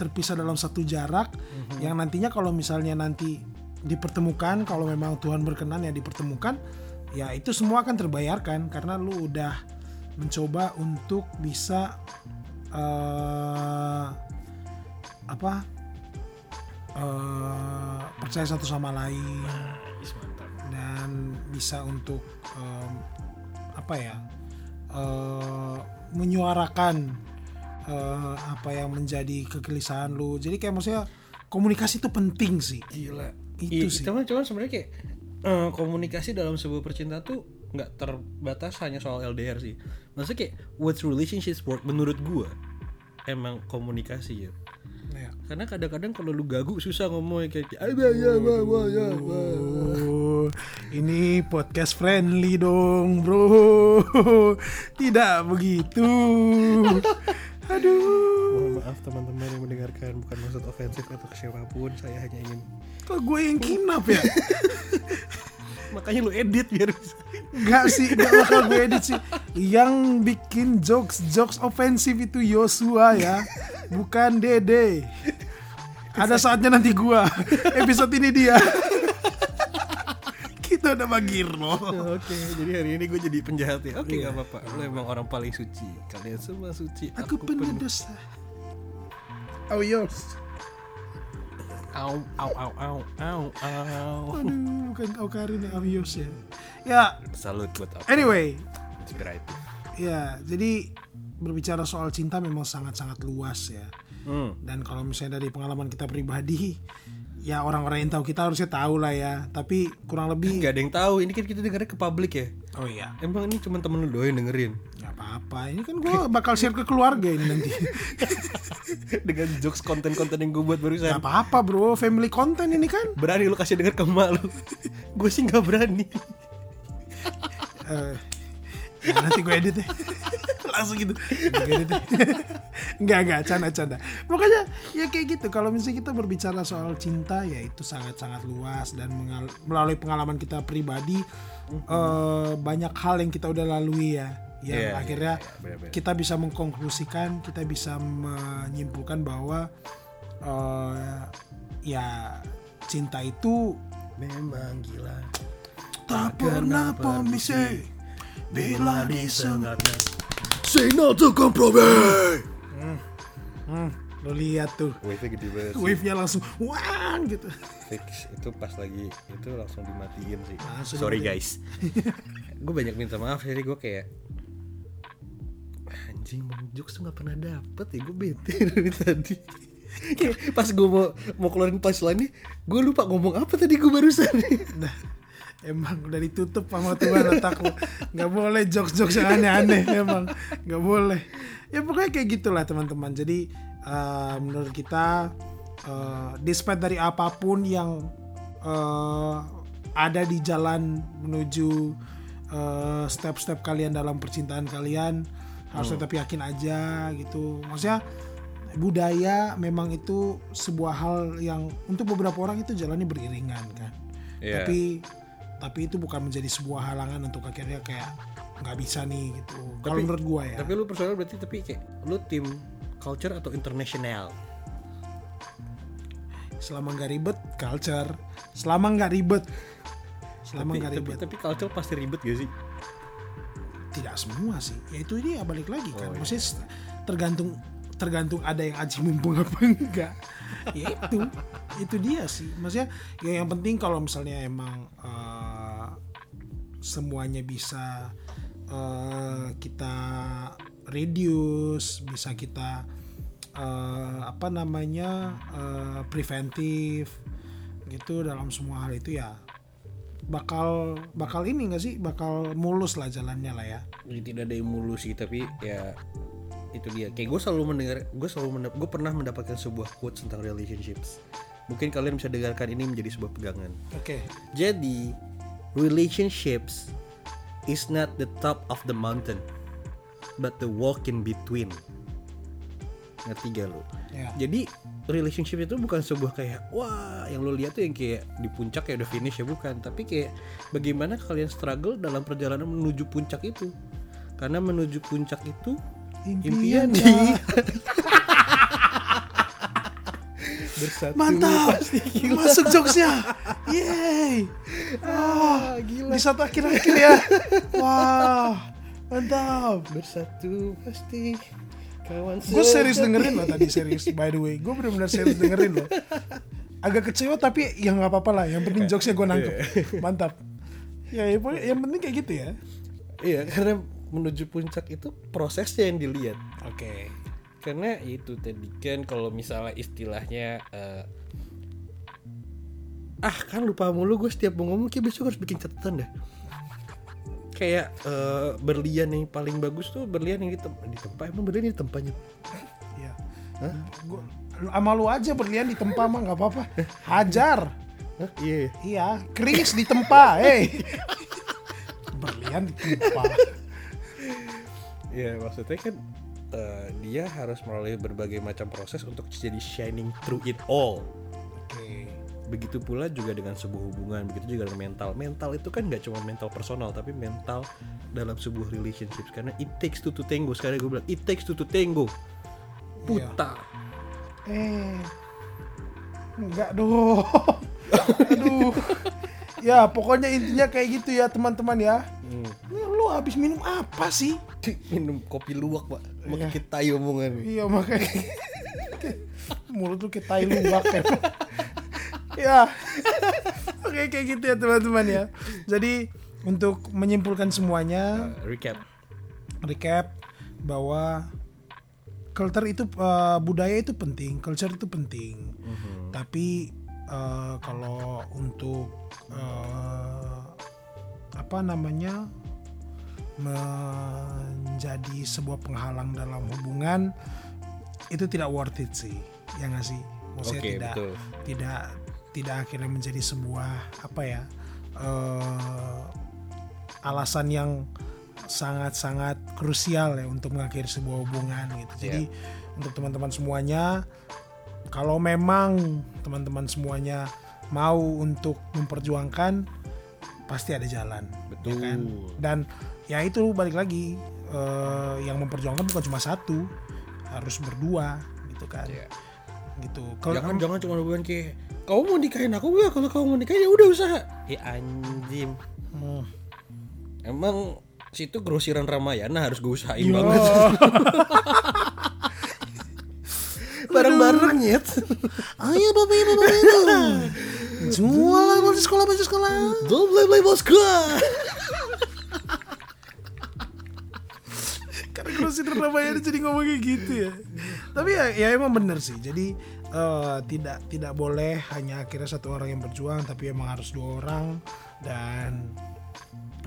terpisah dalam satu jarak yang nantinya kalau misalnya nanti dipertemukan kalau memang Tuhan berkenan ya dipertemukan ya itu semua akan terbayarkan karena lu udah mencoba untuk bisa uh, apa? Eh, percaya satu sama lain. Dan bisa untuk em, apa ya eh, menyuarakan eh, apa yang menjadi kegelisahan lu. Jadi kayak maksudnya komunikasi itu penting sih. Gila. Itu Iya, sih. Cuman cuman sebenarnya kayak eh, komunikasi dalam sebuah percintaan tuh nggak terbatas hanya soal LDR sih. Maksudnya kayak what relationships work menurut gua emang komunikasi ya. ya. Karena kadang-kadang kalau lu gagu susah ngomong kayak "Ah, ya ya ya ya, ya." Oh, ini podcast friendly dong bro tidak begitu aduh Mohon maaf teman-teman yang mendengarkan bukan maksud ofensif atau ke siapa pun saya hanya ingin kok gue yang kinap ya makanya lu edit biar bisa Enggak sih, enggak bakal gue edit sih. Yang bikin jokes-jokes ofensif itu Yosua ya, bukan Dede. Ada saatnya nanti gua. Episode ini dia. Kita udah Magirno. Oke, jadi hari ini gue jadi penjahat ya. Oke, nggak apa-apa. Lu emang orang paling suci. Kalian semua suci. Aku penuh dosa. Oh yos. Au, au, au, au, au, au. Aduh, bukan kau Karin ya, Awios ya. Ya, Salut buat apa? anyway. Inspiratif. Ya, jadi berbicara soal cinta memang sangat-sangat luas ya. Hmm. dan kalau misalnya dari pengalaman kita pribadi ya orang-orang yang tahu kita harusnya tahu lah ya tapi kurang lebih Gak ada yang tahu. Ini kan kita dengarnya ke publik ya. oh iya Emang ini cuma temen lu doang yang dengerin. nggak apa-apa ini kan gue bakal share ke keluarga ini nanti Dengan jokes konten-konten yang gue buat barusan. nggak apa-apa bro family content ini kan Berani lu kasih denger ke emak lu. gue sih nggak berani. Eh, ya nanti gue edit ya? Langsung gitu. Nanti gue edit ya. nggak nggak canda canda. Pokoknya ya kayak gitu. Kalau misalnya kita berbicara soal cinta ya itu sangat sangat luas dan mengal- melalui pengalaman kita pribadi eh, banyak hal yang kita udah lalui ya. Yang Iya, iya, akhirnya iya, benar-benar. kita bisa mengkonklusikan kita bisa menyimpulkan bahwa eh, ya cinta itu Memang gila. tak pernah permisi bila disengatnya Say no to compromise. Hmm, lo lihat tuh Wave-nya gede banget sih. wave-nya langsung wah gitu. Fix itu pas lagi itu langsung dimatiin sih. Langsung Sorry dimatiin. guys. gue banyak minta maaf jadi gue kayak anjing bang jokes tuh gak pernah dapet ya gue bete dari tadi. Pas gue mau mau keluarin punchline nih, gue lupa ngomong apa tadi gue barusan. Nah, emang udah ditutup sama Tuhan otak lo. Nggak boleh jokes-jokes yang aneh-aneh emang. Nggak boleh. Ya pokoknya kayak gitulah teman-teman. Jadi eh, menurut kita eh, despite dari apa pun yang eh, ada di jalan menuju step-step kalian dalam percintaan kalian harus tetap yakin aja gitu. Maksudnya budaya memang itu sebuah hal yang untuk beberapa orang itu jalannya beriringan kan Iya. tapi tapi itu bukan menjadi sebuah halangan untuk akhirnya kayak nggak bisa nih gitu. Kalau Tapi- menurut gua ya. Tapi lu personal berarti tapi kayak lu tim culture atau international? selama nggak ribet culture. Selama nggak ribet. Selama tapi, nggak tapi, ribet. tapi culture pasti ribet gak sih? tidak semua sih. Ya itu dia balik lagi kan. Oh, iya. maksudnya tergantung tergantung ada yang aji mumpung apa enggak. Ya itu. Itu dia sih. Maksudnya ya yang penting kalau misalnya emang eh, semuanya bisa eh, kita reduce bisa kita eh, apa namanya eh, preventif gitu dalam semua hal itu ya. Bakal bakal ini nggak sih? Bakal mulus lah jalannya lah ya. Jadi tidak ada yang mulus sih tapi ya itu dia. Kayak gue selalu mendengar gue selalu mendap- gue pernah mendapatkan sebuah quote tentang relationships. Mungkin kalian bisa dengarkan ini menjadi sebuah pegangan. Oke. Jadi relationships is not the top of the mountain but the walk in between. Ngerti gak lo ya. Jadi relationship itu bukan sebuah kayak wah yang lo lihat tuh yang kayak di puncak kayak udah finish ya bukan. Tapi kayak bagaimana kalian struggle dalam perjalanan menuju puncak itu? Karena menuju puncak itu impian, impian ya. bersatu Mantap, masuk jokesnya, yeay, Ah, gila. di saat akhir-akhir ya, wah, mantap. bersatu pasti kawan Gue serius dengerin loh tadi serius, by the way, gue benar-benar serius dengerin loh. Agak kecewa tapi ya nggak apa-apa lah, yang penting jokesnya gue nangkep, mantap. Ya, ya pokoknya yang penting kayak gitu ya. iya karena menuju puncak itu prosesnya yang dilihat. Oke. Karena itu tadi kan kalau misalnya istilahnya eh, ah kan lupa mulu gue setiap mau ngomong kayak besok harus bikin catatan dah kayak eh, berlian yang paling bagus tuh berlian yang di, tem- di tempat emang berlian di tempatnya Iya. Gua sama lu aja berlian di tempa mah nggak apa-apa. Hajar. Hah? iya Iya, Chris di tempa, hey. berlian di tempa. ya maksudnya kan eh, dia harus melalui berbagai macam proses untuk jadi shining through it all Oke. begitu pula juga dengan sebuah hubungan begitu juga dengan mental mental itu kan nggak cuma mental personal tapi mental dalam sebuah relationship karena it takes two to tango sekarang gue bilang it takes two to tango puta Eh, enggak dong. Aduh. Ya, pokoknya intinya kayak gitu ya teman-teman ya. Hmm. Ini lu habis minum apa sih? minum kopi luwak pak makin Iya. kita omongan Iya makanya mulut lu kayak tai luwak ya. ya. Oke kayak gitu ya teman-teman ya. Jadi untuk menyimpulkan semuanya, Uh, recap recap bahwa culture itu uh, budaya itu penting, culture itu penting. Tapi uh, kalau untuk uh, apa namanya menjadi sebuah penghalang dalam hubungan itu tidak worth it sih, ya nggak sih? Maksudnya Oke, tidak betul. tidak tidak akhirnya menjadi sebuah apa ya uh, alasan yang sangat-sangat krusial ya untuk mengakhiri sebuah hubungan gitu. Jadi untuk teman-teman semuanya kalau memang teman-teman semuanya mau untuk memperjuangkan pasti ada jalan, ya kan? Betul. Dan ya itu balik lagi eh, yang memperjuangkan bukan cuma satu, harus berdua gitu kan. Iya. Gitu. Kalau jangan jangan cuma hubungan kayak kamu mau nikahin aku ya kalau kamu mau nikahin ya udah usaha eh anjim Hmm. emang situ grosiran Ramayana harus gue usahain Ya. banget bareng-bareng nyet Ayo bapak ibu bapak ibu. Jual baju sekolah baju sekolah. double play bosku Karena kalau si Ramayana jadi ngomong kayak gitu ya. Tapi ya, ya emang bener sih. Jadi eh, tidak tidak boleh hanya akhirnya satu orang yang berjuang, tapi emang harus dua orang dan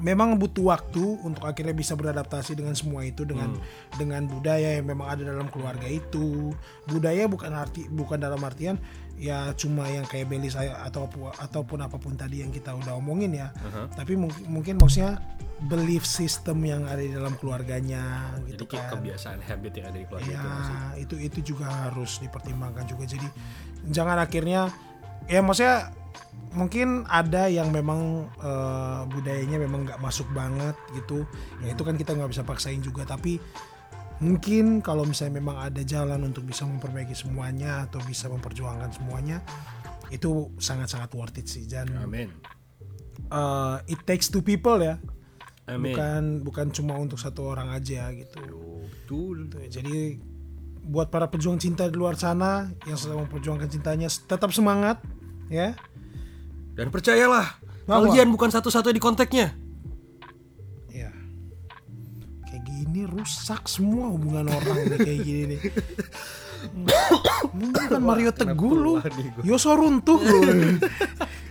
memang butuh waktu untuk akhirnya bisa beradaptasi dengan semua itu dengan dengan budaya yang memang ada dalam keluarga itu. Budaya bukan arti bukan dalam artian ya cuma yang kayak Beli saya atau ataupun apa pun tadi yang kita udah omongin ya. Tapi mungkin mungkin maksudnya belief system yang ada di dalam keluarganya gitu jadi kayak kan. kebiasaan habit yang ada di keluarga Ya, itu itu itu juga harus dipertimbangkan juga. Jadi jangan akhirnya ya maksudnya mungkin ada yang memang eh, budayanya memang nggak masuk banget gitu. Ya itu kan kita nggak bisa paksain juga. Tapi mungkin kalau misalnya memang ada jalan untuk bisa memperbaiki semuanya atau bisa memperjuangkan semuanya itu sangat-sangat worth it sih. Dan amin eh, it takes two people ya. amin Bukan bukan cuma untuk satu orang aja gitu. betul Gitu ya. Jadi buat para pejuang cinta di luar sana yang sedang memperjuangkan cintanya tetap semangat ya. Dan percayalah, Bahwa- kalian bukan satu-satunya di kontaknya. Gini rusak semua hubungan orang nih kayak gini nih. Lu kan Mario Teguh lu. Yoso runtuh lu.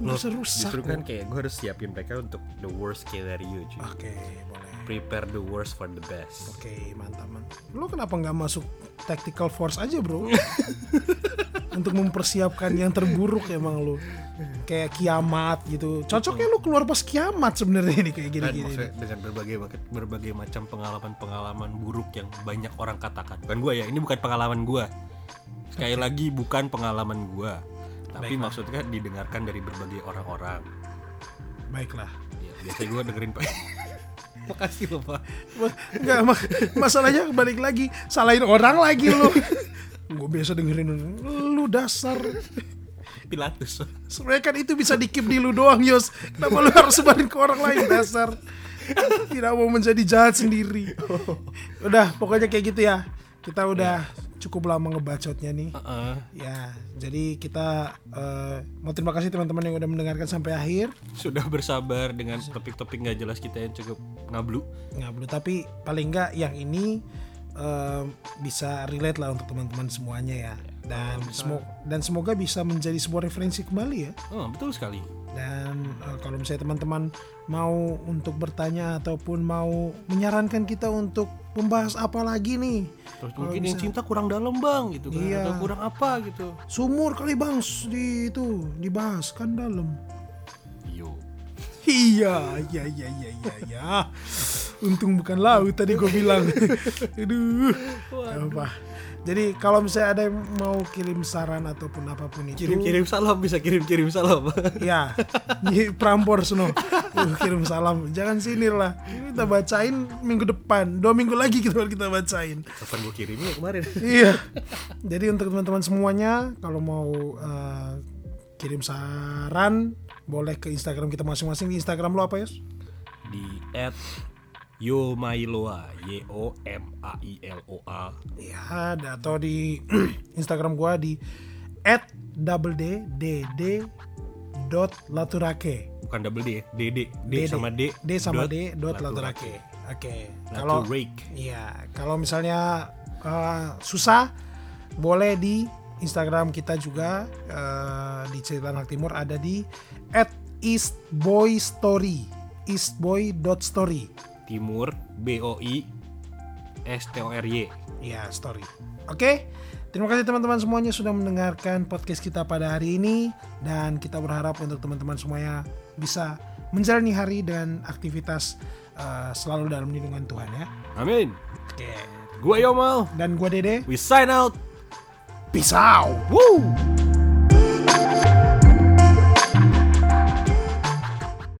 Lu bisa Loh, rusak. Justru kan kayak gue harus siapin mereka untuk the worst cuy. Oke, boleh. Prepare the worst for the best. Oke, mantap, mantap. Lu kenapa nggak masuk tactical force aja, Bro? Untuk mempersiapkan yang terburuk emang lu. Kayak kiamat gitu. Cocoknya lu keluar pas kiamat sebenarnya ini kayak gini-gini. maksudnya dengan berbagai berbagai macam pengalaman-pengalaman buruk yang banyak orang katakan. Bukan gue ya, ini bukan pengalaman gue. Sekali lagi bukan pengalaman gue. Tapi Baiklah. maksudnya didengarkan dari berbagai orang-orang. Baiklah. Ya, biasanya gue dengerin pak. Makasih loh pak. Enggak, ma- masalahnya balik lagi salahin orang lagi lu. Gue biasa dengerin lu dasar. Pilatus. Sebenarnya kan itu bisa dikip di lu doang, Yos. Kenapa lu harus sebarin ke orang lain dasar? Tidak mau menjadi jahat sendiri. Udah, pokoknya kayak gitu ya. Kita udah cukup lama ngebacotnya nih. Heeh. Ya, jadi kita eh, mau terima kasih teman-teman yang udah mendengarkan sampai akhir. Sudah bersabar dengan topik-topik nggak jelas kita yang cukup ngablu. Nggak perlu, tapi paling nggak yang ini eh, bisa relate lah untuk teman-teman semuanya ya. Dan semoga dan semoga bisa menjadi sebuah referensi kembali ya. Oh, betul sekali. Dan eh, kalau misalnya teman-teman mau untuk bertanya ataupun mau menyarankan kita untuk membahas apa lagi nih? Terus Kalau mungkin yang bisa- cinta kurang dalam bang gitu kan Iya. atau kurang apa gitu. Sumur kali bang di itu dibahas kan dalam. Yo. Iya, iya, iya, iya, iya, iya. Untung bukan laut tadi gue bilang. Aduh. Apa? Jadi kalau misalnya ada yang mau kirim saran ataupun apa pun itu, Kirim-kirim salam bisa kirim-kirim salam. ya, di Prambors no, Uh, kirim salam. Jangan sini lah. Kita bacain minggu depan. Dua minggu lagi kita kita bacain. Kapan gue kirimnya kemarin? iya. Jadi untuk teman-teman semuanya, kalau mau eh, kirim saran, boleh ke Instagram kita masing-masing. Instagram lo apa ya? Di Yomailoa Y O M A I L O A. Ya, ada- atau di Instagram gua di at double d d d dot laturake. Bukan double D, D D D, D, sama D d sama d dot laturake. Oke kalau iya kalau misalnya eh, susah boleh di Instagram kita juga eh, di cerita anak timur ada di at eastboystory eastboy.story Timur B O I S T O R Y. Ya, story. Oke, terima kasih teman-teman semuanya sudah mendengarkan podcast kita pada hari ini dan kita berharap untuk teman-teman semuanya bisa menjalani hari dan aktivitas eh, selalu dalam lindungan Tuhan ya. Amin. Oke. Gua Yomal. Dan gua Dede. We sign out. Peace out. Woo!